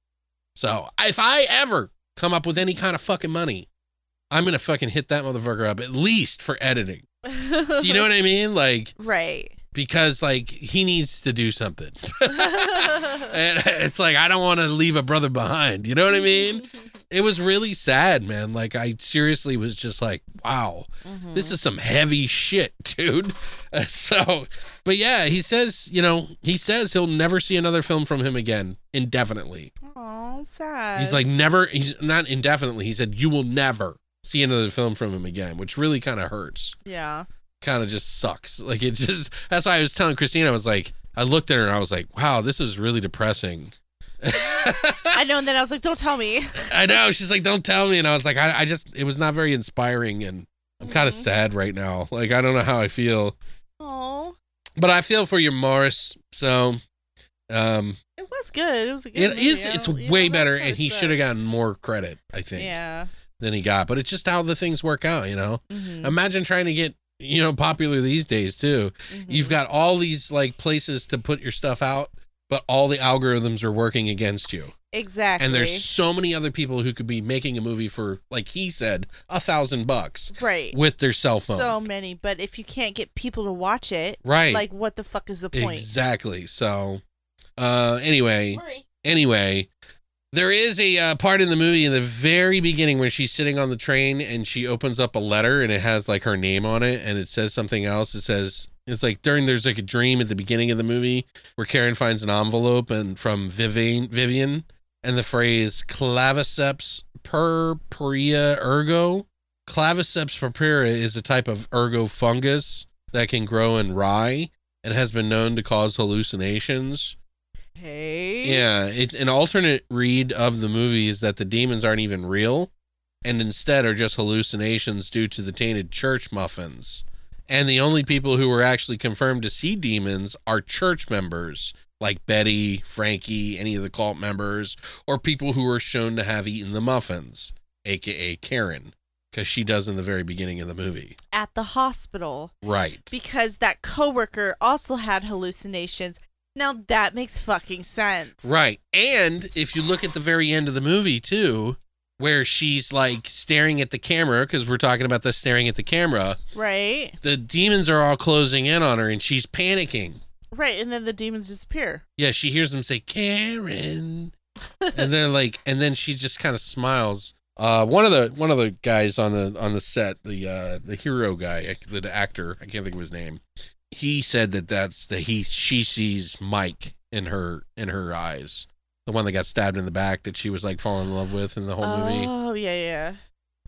B: So if I ever come up with any kind of fucking money, I'm gonna fucking hit that motherfucker up at least for editing. Do you know what I mean? Like
C: right.
B: because like he needs to do something, and it's like I don't want to leave a brother behind. You know what I mean? It was really sad, man. Like I seriously was just like, wow.
C: Mm-hmm.
B: This is some heavy shit, dude. Uh, So, but yeah, he says, you know, he says he'll never see another film from him again indefinitely.
C: Oh, sad.
B: He's like, never, he's not indefinitely. He said, you will never see another film from him again, which really kind of hurts.
C: yeah.
B: Kind of just sucks. Like, it just, that's why I was telling Christina, I was like, I looked at her and I was like, wow, this is really depressing.
C: I know, and then I was like, don't tell me.
B: I know. She's like, don't tell me. And I was like, I, I just, it was not very inspiring. And I'm kind of
C: Mhm.
B: sad right now. Like, I don't know how I feel.
C: Oh,
B: But I feel for your Maurice. So, um,
C: it was good. It was a good
B: it
C: movie.
B: is. It's way better, and he should have gotten more credit, I think,
C: Yeah.
B: Than he got. But it's just how the things work out, you know.
C: Mhm.
B: Imagine trying to get you know popular these days too.
C: Mhm.
B: You've got all these like places to put your stuff out, but all the algorithms are working against you.
C: exactly.
B: And there's so many other people who could be making a movie for, like he said, a thousand bucks
C: right
B: with their cell phone.
C: So many, but if you can't get people to watch it,
B: right.
C: like what the fuck is the point?
B: Exactly. So, uh, anyway,
C: Right.
B: anyway, there is a uh, part in the movie in the very beginning when she's sitting on the train and she opens up a letter and it has like her name on it and it says something else. It says it's like during there's like a dream at the beginning of the movie where Karen finds an envelope and from Vivian Vivian and the phrase claviceps purpurea ergot. Claviceps purpurea is a type of ergot fungus that can grow in rye and has been known to cause hallucinations.
C: Hey.
B: Yeah, it's an alternate read of the movie is that the demons aren't even real and instead are just hallucinations due to the tainted church muffins. And the only people who were actually confirmed to see demons are church members like Betty, Frankie, any of the cult members, or people who were shown to have eaten the muffins, aka Karen. because she does in the very beginning of the movie.
C: at the hospital
B: Right.
C: because that coworker also had hallucinations. Now that makes fucking sense.
B: Right. And if you look at the very end of the movie too, where she's like staring at the camera, because we're talking about the staring at the camera,
C: Right.
B: the demons are all closing in on her and she's panicking.
C: Right. And then the demons disappear.
B: Yeah, she hears them say, Karen. and then like and then she just kind of smiles. Uh, one of the one of the guys on the on the set, the uh, the hero guy, the actor, I can't think of his name. He said that that's the he she sees Mike in her in her eyes, the one that got stabbed in the back that she was like falling in love with in the whole movie.
C: Oh yeah, yeah.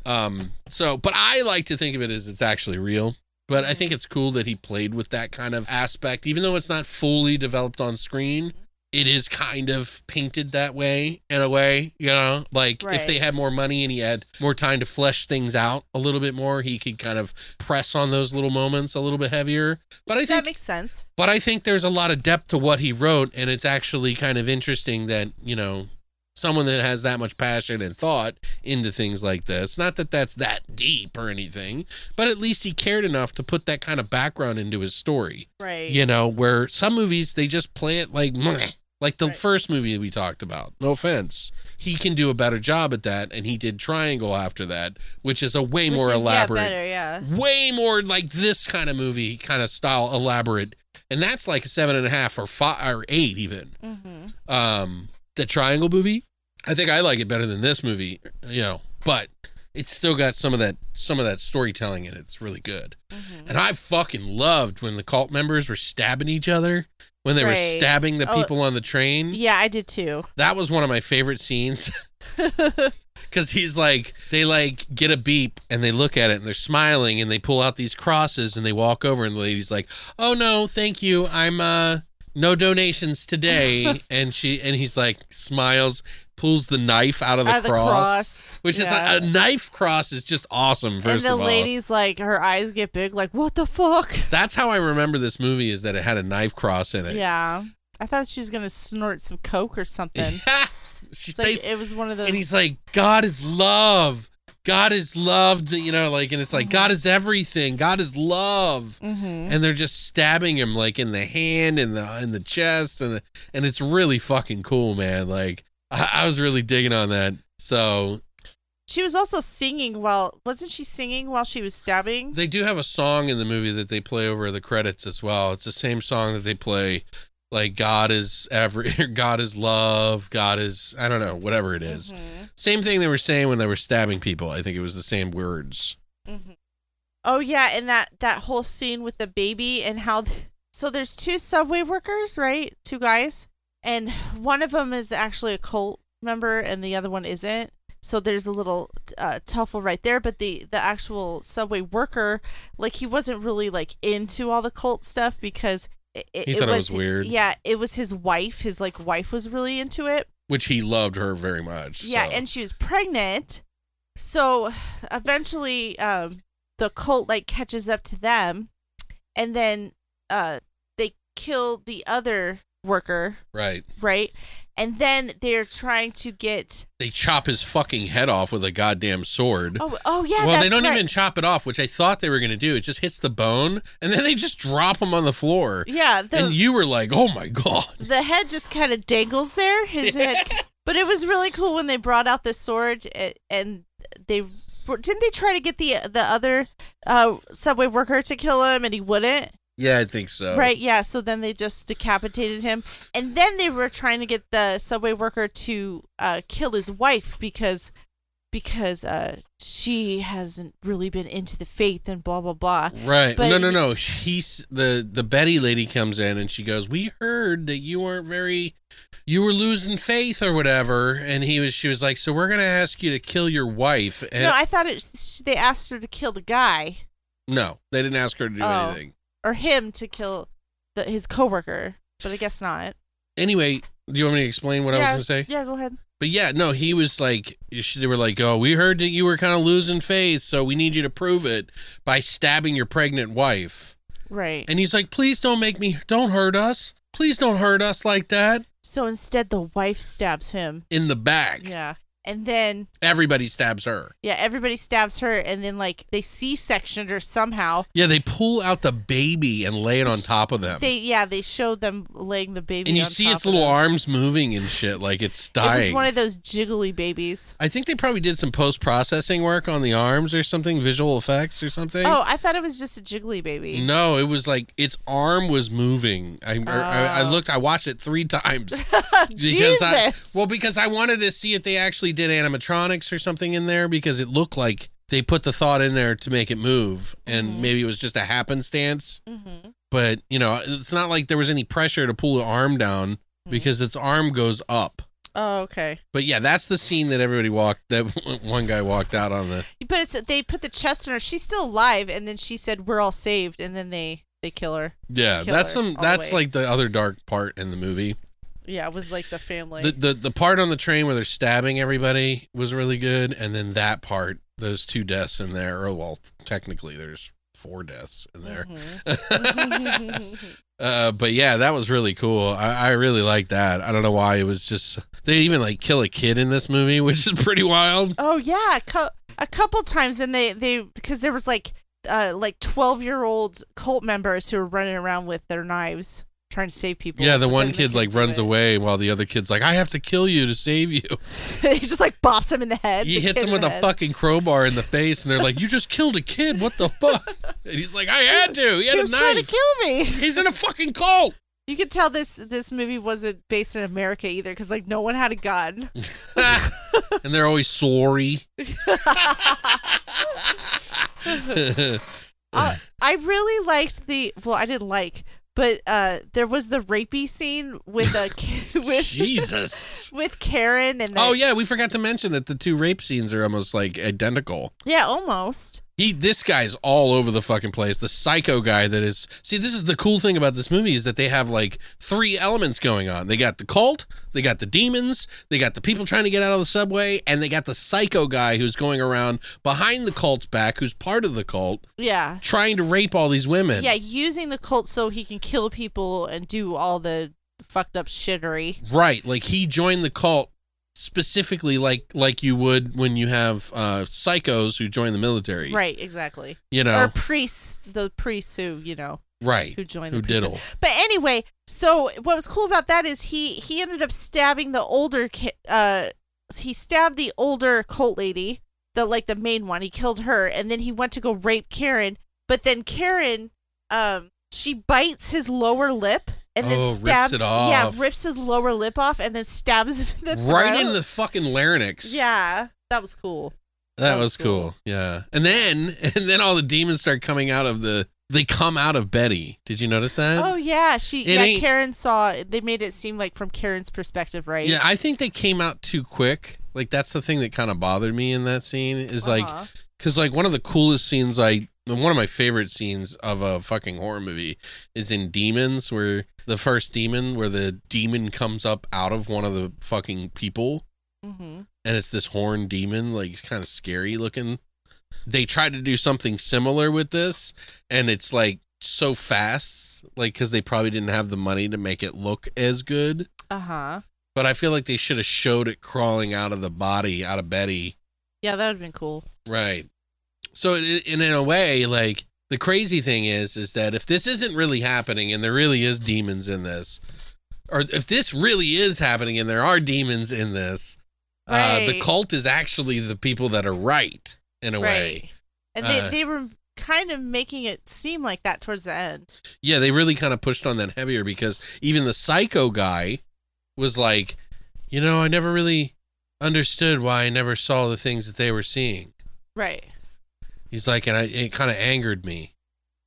B: Um, so, but I like to think of it as it's actually real. But I think it's cool that he played with that kind of aspect, even though it's not fully developed on screen. It is kind of painted that way in a way, you know. Like if they had more money and he had more time to flesh things out a little bit more, he could kind of press on those little moments a little bit heavier. But I think that
C: makes sense.
B: but I think there's a lot of depth to what he wrote, and it's actually kind of interesting that, you know, someone that has that much passion and thought into things like this, not that that's that deep or anything, but at least he cared enough to put that kind of background into his story,
C: Right.
B: you know, where some movies, they just play it like, meh, like the
C: Right.
B: first movie we talked about. No offense. He can do a better job at that, and he did Triangle after that, which is a way
C: Which
B: more
C: is,
B: elaborate
C: Yeah, better, yeah.
B: way more like this kind of movie kind of style elaborate and that's like a seven and a half or five or eight even
C: Mm-hmm.
B: um the triangle movie i think i like it better than this movie you know but it's still got some of that some of that storytelling in it. It's really good.
C: Mm-hmm.
B: and i fucking loved when the cult members were stabbing each other when they were stabbing the
C: Oh.
B: people on the train.
C: Yeah, I did too.
B: that was one of my favorite scenes. Because he's like they like get a beep and they look at it and they're smiling and they pull out these crosses and they walk over and the lady's like oh no thank you. I'm uh no donations today. And she and he's like smiles pulls the knife out of the,
C: Out of the
B: cross,
C: cross,
B: which is
C: yeah.
B: like a knife cross is just awesome
C: and
B: first
C: the
B: of all
C: lady's like, her eyes get big, like, what the fuck?
B: that's how i remember this movie is that it had a knife cross in it
C: Yeah. I thought she was gonna snort some coke or something.
B: she
C: It's like it was one of those.
B: and he's like god is love god is loved you know like and it's like god is everything god is love
C: Mhm.
B: and they're just stabbing him like in the hand and the in the chest and the, and it's really fucking cool man like I, I was really digging on that so
C: She was also singing while wasn't she singing while she was stabbing?
B: they do have a song in the movie that they play over the credits as well it's the same song that they play like god is every god is love god is i don't know whatever it is.
C: Mhm.
B: same thing they were saying when they were stabbing people i think it was the same words
C: Mhm. Oh yeah, and that that whole scene with the baby and how so there's two subway workers, right? Two guys, and one of them is actually a cult member and the other one isn't. So there's a little uh, tuffle right there, but the the actual subway worker, like he wasn't really like into all the cult stuff because it, it,
B: He thought it was weird.
C: Yeah, it was his wife. His like wife was really into it.
B: which he loved her very much.
C: Yeah,
B: so.
C: and she was pregnant. So eventually, um, the cult like catches up to them, and then uh, they kill the other worker,
B: right,
C: right? And then they're trying to get.
B: they chop his fucking head off with a goddamn sword.
C: Oh, oh yeah.
B: well, they don't
C: right.
B: even chop it off, which I thought they were going to do. It just hits the bone, and then they just drop him on the floor.
C: Yeah, the
B: and you were like, "Oh my god!"
C: the head just kind of dangles there. His head, but it was really cool when they brought out the sword and they didn't they try to get the the other uh, subway worker to kill him and he wouldn't.
B: Yeah, I think so.
C: Right, yeah. So then they just decapitated him. And then they were trying to get the subway worker to uh, kill his wife because because uh, she hasn't really been into the faith and blah blah blah.
B: Right.
C: But
B: no, no, no. He's the the Betty lady comes in and she goes, "We heard that you weren't very, you were losing faith or whatever." And he was, she was like, "So we're gonna ask you to kill your wife." And
C: no, I thought it they asked her to kill the guy
B: no, they didn't ask her to do
C: Oh.
B: anything.
C: Or him to kill the, his coworker, but I guess not.
B: Anyway, do you want me to explain what I was gonna say?
C: Yeah, go ahead.
B: But yeah, no, he was like, they were like, oh, we heard that you were kind of losing faith, so we need you to prove it by stabbing your pregnant wife.
C: Right.
B: And he's like, please don't make me, don't hurt us. Please don't hurt us like that
C: so instead, the wife stabs him.
B: in the back.
C: Yeah. And then
B: Everybody stabs her.
C: yeah, everybody stabs her, and then like they C-sectioned her somehow.
B: Yeah, they pull out the baby and lay it on top of them.
C: They yeah, they showed them laying the baby,
B: and you see its little
C: them.
B: arms moving and shit like it's dying.
C: It was one of those jiggly babies.
B: I think they probably did some post processing work on the arms or something, visual effects or something.
C: Oh, I thought it was just a jiggly baby.
B: No, it was like its arm was moving. I, er, I, I
C: Oh.
B: looked. I watched it three times because I, well, because I wanted to see if they actually did animatronics or something in there because it looked like they put the thought in there to make it move, and
C: Mhm.
B: maybe it was just a happenstance.
C: hmm
B: But you know, it's not like there was any pressure to pull the arm down
C: Hmm.
B: because its arm goes up.
C: Oh, okay.
B: But yeah, that's the scene that everybody walked. That one guy walked out on the.
C: But it's they put the chest on her. She's still alive, and then she said, "We're all saved," and then they they kill her.
B: Yeah,
C: Kill
B: that's
C: her
B: some.
C: all the
B: That's like the other dark part in the movie.
C: Yeah, it was like the family.
B: The, the the part on the train where they're stabbing everybody was really good, and then that part, those two deaths in there. Or well, technically, there's four deaths in there.
C: Mhm.
B: Uh, but yeah, that was really cool. I, I really like that. I don't know why it was just they even like kill a kid in this movie, which is pretty wild.
C: oh yeah, a, cou- a couple times, and they they because there was like uh like twelve year old cult members who were running around with their knives trying to save people.
B: Yeah, the one kid like runs
C: it.
B: away while the other kid's like, "I have to kill you to save you."
C: he just like bops him in the head.
B: He
C: the
B: hits him with a
C: head.
B: fucking crowbar in the face, and they're like, "You just killed a kid. What the fuck?" And he's like, "I had to. He had
C: He
B: a
C: was trying to kill me.
B: He's in a fucking cult."
C: You could tell this this movie wasn't based in America either, because like no one had a gun.
B: and they're always sorry.
C: uh, I really liked the well, I didn't like, but uh, there was the rapey scene with a with
B: Jesus.
C: with Karen and the,
B: Oh yeah, we forgot to mention that the two rape scenes are almost like identical.
C: yeah, almost.
B: He, this guy's all over the fucking place. The psycho guy that is. See, this is the cool thing about this movie is that they have like three elements going on. They got the cult, they got the demons, they got the people trying to get out of the subway, and they got the psycho guy who's going around behind the cult's back, who's part of the cult,
C: Yeah,
B: trying to rape all these women.
C: yeah, using the cult so he can kill people and do all the fucked up shittery.
B: Right. Like he joined the cult specifically like like you would when you have uh psychos who join the military.
C: Right, exactly.
B: You know Or
C: priests, the priests who you know
B: right.
C: who joined
B: Who
C: priesthood.
B: diddle.
C: But anyway, so what was cool about that is he he ended up stabbing the older uh he stabbed the older cult lady, the like the main one. He killed her and then he went to go rape Karen, but then Karen um she bites his lower lip and then
B: Oh, rips
C: stabs
B: it off.
C: yeah, rips his lower lip off and then stabs him in the
B: Right in the fucking larynx.
C: Yeah, that was cool.
B: That,
C: That
B: was
C: was
B: cool.
C: cool.
B: Yeah. And then and then all the demons start coming out of the they come out of Betty. Did you notice that?
C: Oh yeah, she
B: It
C: yeah, Karen saw they made it seem like from Karen's perspective, right?
B: Yeah, I think they came out too quick. Like that's the thing that kind of bothered me in that scene is like
C: Uh-huh.
B: Because like one of the coolest scenes I one of my favorite scenes of a fucking horror movie is in Demons, where the first demon, where the demon comes up out of one of the fucking people,
C: Mhm.
B: and it's this horn demon, like it's kind of scary looking. They tried to do something similar with this, and it's like so fast, like because they probably didn't have the money to make it look as good.
C: Uh-huh.
B: But I feel like they should have showed it crawling out of the body, out of Betty,
C: Yeah, that would have been cool.
B: Right. So in, in in a way, like the crazy thing is, is that if this isn't really happening and there really is demons in this, or if this really is happening and there are demons in this, uh, the cult is actually the people that are right in a way.
C: And
B: Uh,
C: they, they were kind of making it seem like that towards the end.
B: Yeah, they really kind of pushed on that heavier because even the psycho guy was like, you know, I never really understood why I never saw the things that they were seeing.
C: Right.
B: He's like, and I, it kind of angered me.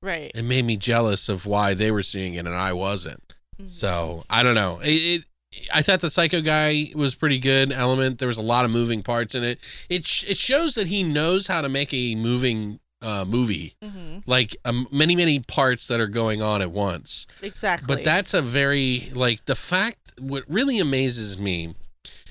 C: Right.
B: it made me jealous of why they were seeing it and I wasn't.
C: Mhm.
B: So I don't know. It, it I thought the psycho guy was pretty good element. There was a lot of moving parts in it. It sh- it shows that he knows how to make a moving uh, movie,
C: Mhm.
B: like um, many many parts that are going on at once.
C: Exactly.
B: But that's a very like the fact. What really amazes me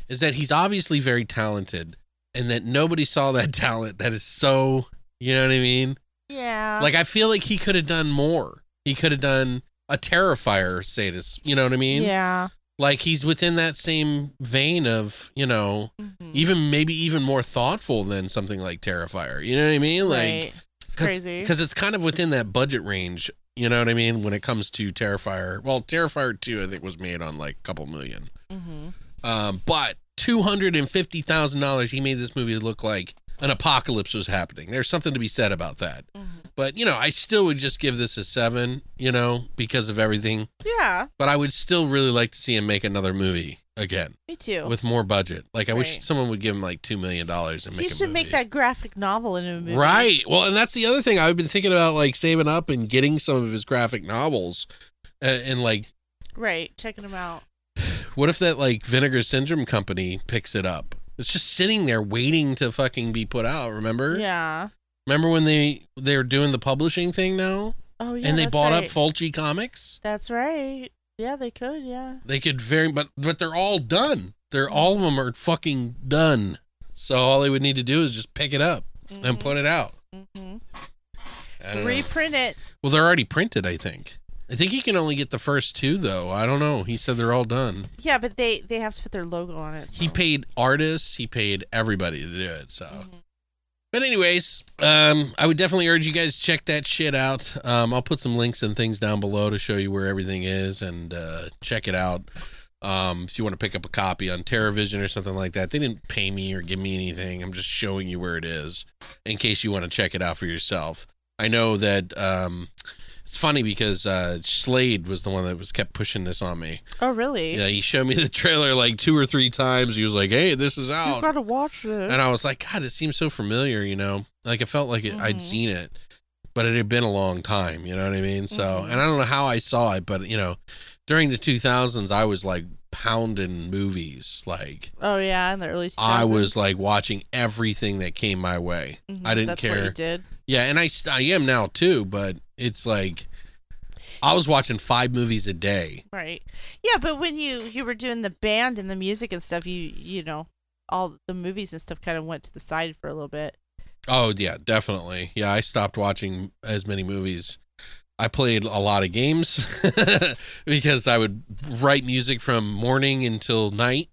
B: is that he's obviously very talented, and that nobody saw that talent. That is so. You know what I mean?
C: yeah.
B: Like I feel like he could have done more. He could have done a Terrifier, say this. You know what I mean?
C: yeah.
B: Like he's within that same vein of, you know,
C: Mhm.
B: even maybe even more thoughtful than something like Terrifier. You know what I mean? Like
C: right. It's crazy.
B: because it's kind of within that budget range. You know what I mean? When it comes to Terrifier, well, Terrifier two I think was made on like a couple million,
C: mm-hmm.
B: um, but two hundred and fifty thousand dollars. He made this movie look like an apocalypse was happening. There's something to be said about that.
C: hmm
B: But you know, I still would just give this a seven. You know, because of everything.
C: Yeah,
B: But I would still really like to see him make another movie again
C: me too.
B: with more budget. Like I wish someone would give him like two million dollars and make.
C: he should make that graphic novel in a movie.
B: Right. Well, and that's the other thing I've been thinking about, like saving up and getting some of his graphic novels, uh, and like,
C: Right. Checking them out.
B: what if that like Vinegar Syndrome company picks it up? It's just sitting there waiting to fucking be put out. Remember?
C: Yeah.
B: Remember when they they're doing the publishing thing now,
C: Oh yeah.
B: and they bought
C: right.
B: up Fulci Comics?
C: That's right. Yeah, they could. Yeah.
B: They could very, but but they're all done. They're all of them are fucking done. So all they would need to do is just pick it up and put it out.
C: hmm
B: don't know.
C: Reprint it.
B: Well, they're already printed, I think. I think you can only get the first two, though. I don't know. He said they're all done.
C: Yeah, but they they have to put their logo on it.
B: He paid artists. He paid everybody to do it. So, but anyways, um, I would definitely urge you guys to check that shit out. Um, I'll put some links and things down below to show you where everything is and uh, check it out. Um, if you want to pick up a copy on TerraVision or something like that, they didn't pay me or give me anything. I'm just showing you where it is in case you want to check it out for yourself. I know that um, it's funny because uh, Slade was the one that was kept pushing this on me.
C: Oh really?
B: Yeah, he showed me the trailer like two or three times. He was like, "Hey, this is out.
C: You
B: out,"
C: gotta watch this.
B: and I was like, "God, it seems so familiar." You know, like I felt like it, I'd
C: Mhm.
B: seen it, but it had been a long time. You know what I mean? So,
C: Mhm.
B: and I don't know how I saw it, but you know, during the 2000s, I was like pounding movies. Like
C: oh yeah, in the early. 2000s.
B: I was like watching everything that came my way.
C: Mhm,
B: I didn't
C: that's What
B: care.
C: you did.
B: Yeah, and I I am now too, but it's like I was watching five movies a day.
C: Right. Yeah, but when you you were doing the band and the music and stuff, you you know, all the movies and stuff kind of went to the side for a little bit.
B: Oh yeah, definitely. Yeah, I stopped watching as many movies. I played a lot of games because I would write music from morning until night,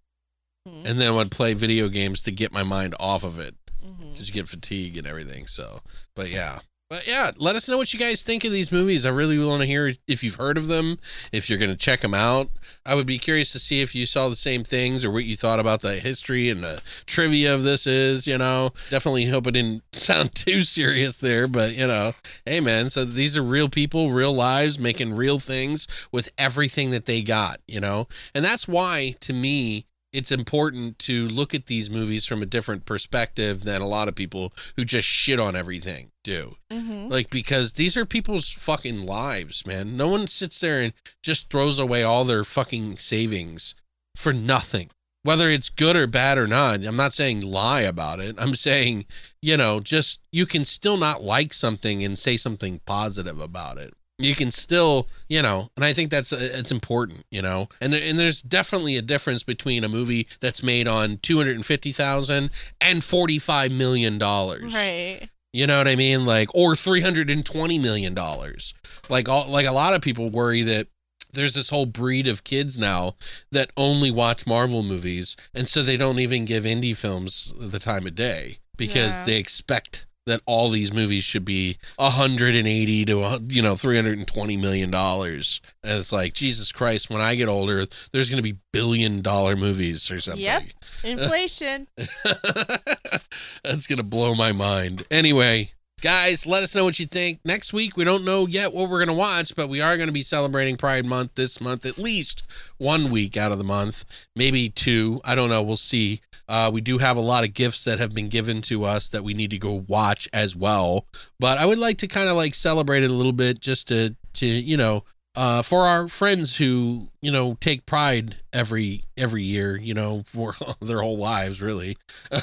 C: Mhm.
B: and then I would play video games to get my mind off of it because you get fatigue and everything. So, but yeah. But yeah, let us know what you guys think of these movies. I really want to hear if you've heard of them, if you're going to check them out. I would be curious to see if you saw the same things or what you thought about the history and the trivia of this is, you know. Definitely hope it didn't sound too serious there, but you know, hey man, so these are real people, real lives, making real things with everything that they got, you know. And that's why to me it's important to look at these movies from a different perspective than a lot of people who just shit on everything do.
C: Mhm.
B: Like because these are people's fucking lives, man. No one sits there and just throws away all their fucking savings for nothing. Whether it's good or bad or not, I'm not saying lie about it. I'm saying, you know, just you can still not like something and say something positive about it. You can still, you know, and I think that's uh, it's important, you know. And and there's definitely a difference between a movie that's made on 250,000 and 45 million dollars.
C: Right.
B: You know what I mean? Like or 320 million dollars. Like all like a lot of people worry that there's this whole breed of kids now that only watch Marvel movies and so they don't even give indie films the time of day because
C: Yeah.
B: they expect that all these movies should be 180 to you know 320 million dollars and it's like Jesus Christ when I get older there's going to be billion dollar movies or something
C: Yep. Inflation.
B: That's going to blow my mind. Anyway, guys, let us know what you think. Next week, we don't know yet what we're going to watch, but we are going to be celebrating Pride Month this month, at least one week out of the month, maybe two. I don't know. We'll see. Uh, we do have a lot of gifts that have been given to us that we need to go watch as well. But I would like to kind of like celebrate it a little bit just to, to you know, uh, for our friends who you know take pride every every year, you know, for their whole lives, really.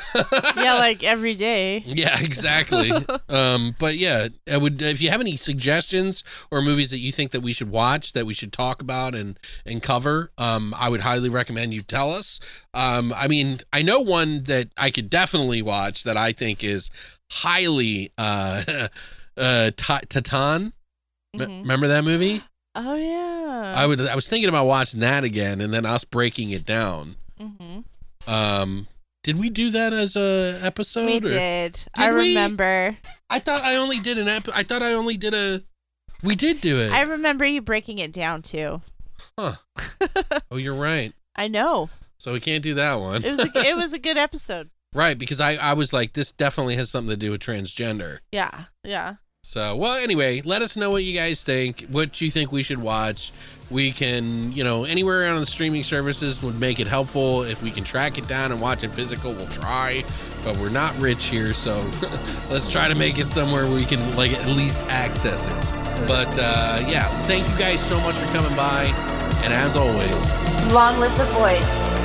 C: yeah, like every day.
B: Yeah, exactly. um, but yeah, I would if you have any suggestions or movies that you think that we should watch, that we should talk about and and cover, um, I would highly recommend you tell us. Um, I mean, I know one that I could definitely watch that I think is highly uh, uh, Ta- Titane. M-
C: Mhm.
B: remember that movie?
C: Oh yeah.
B: I would. I was thinking about watching that again, and then us breaking it down.
C: hmm
B: Um, did we do that as a episode?
C: We
B: or-
C: did. I
B: we?
C: remember.
B: I thought I only did an ep. I thought I only did a. We did do it.
C: I remember you breaking it down too.
B: huh. oh, you're right.
C: I know.
B: So we can't do that one.
C: It was a, it was a good episode.
B: right, because I I was like, this definitely has something to do with transgender.
C: Yeah. Yeah.
B: So, well, anyway, let us know what you guys think, what you think we should watch. We can, you know, anywhere on the streaming services would make it helpful. If we can track it down and watch it physical, we'll try. But we're not rich here, so let's try to make it somewhere where we can, like, at least access it. But, uh, yeah, thank you guys so much for coming by. And as always,
C: Long live the void.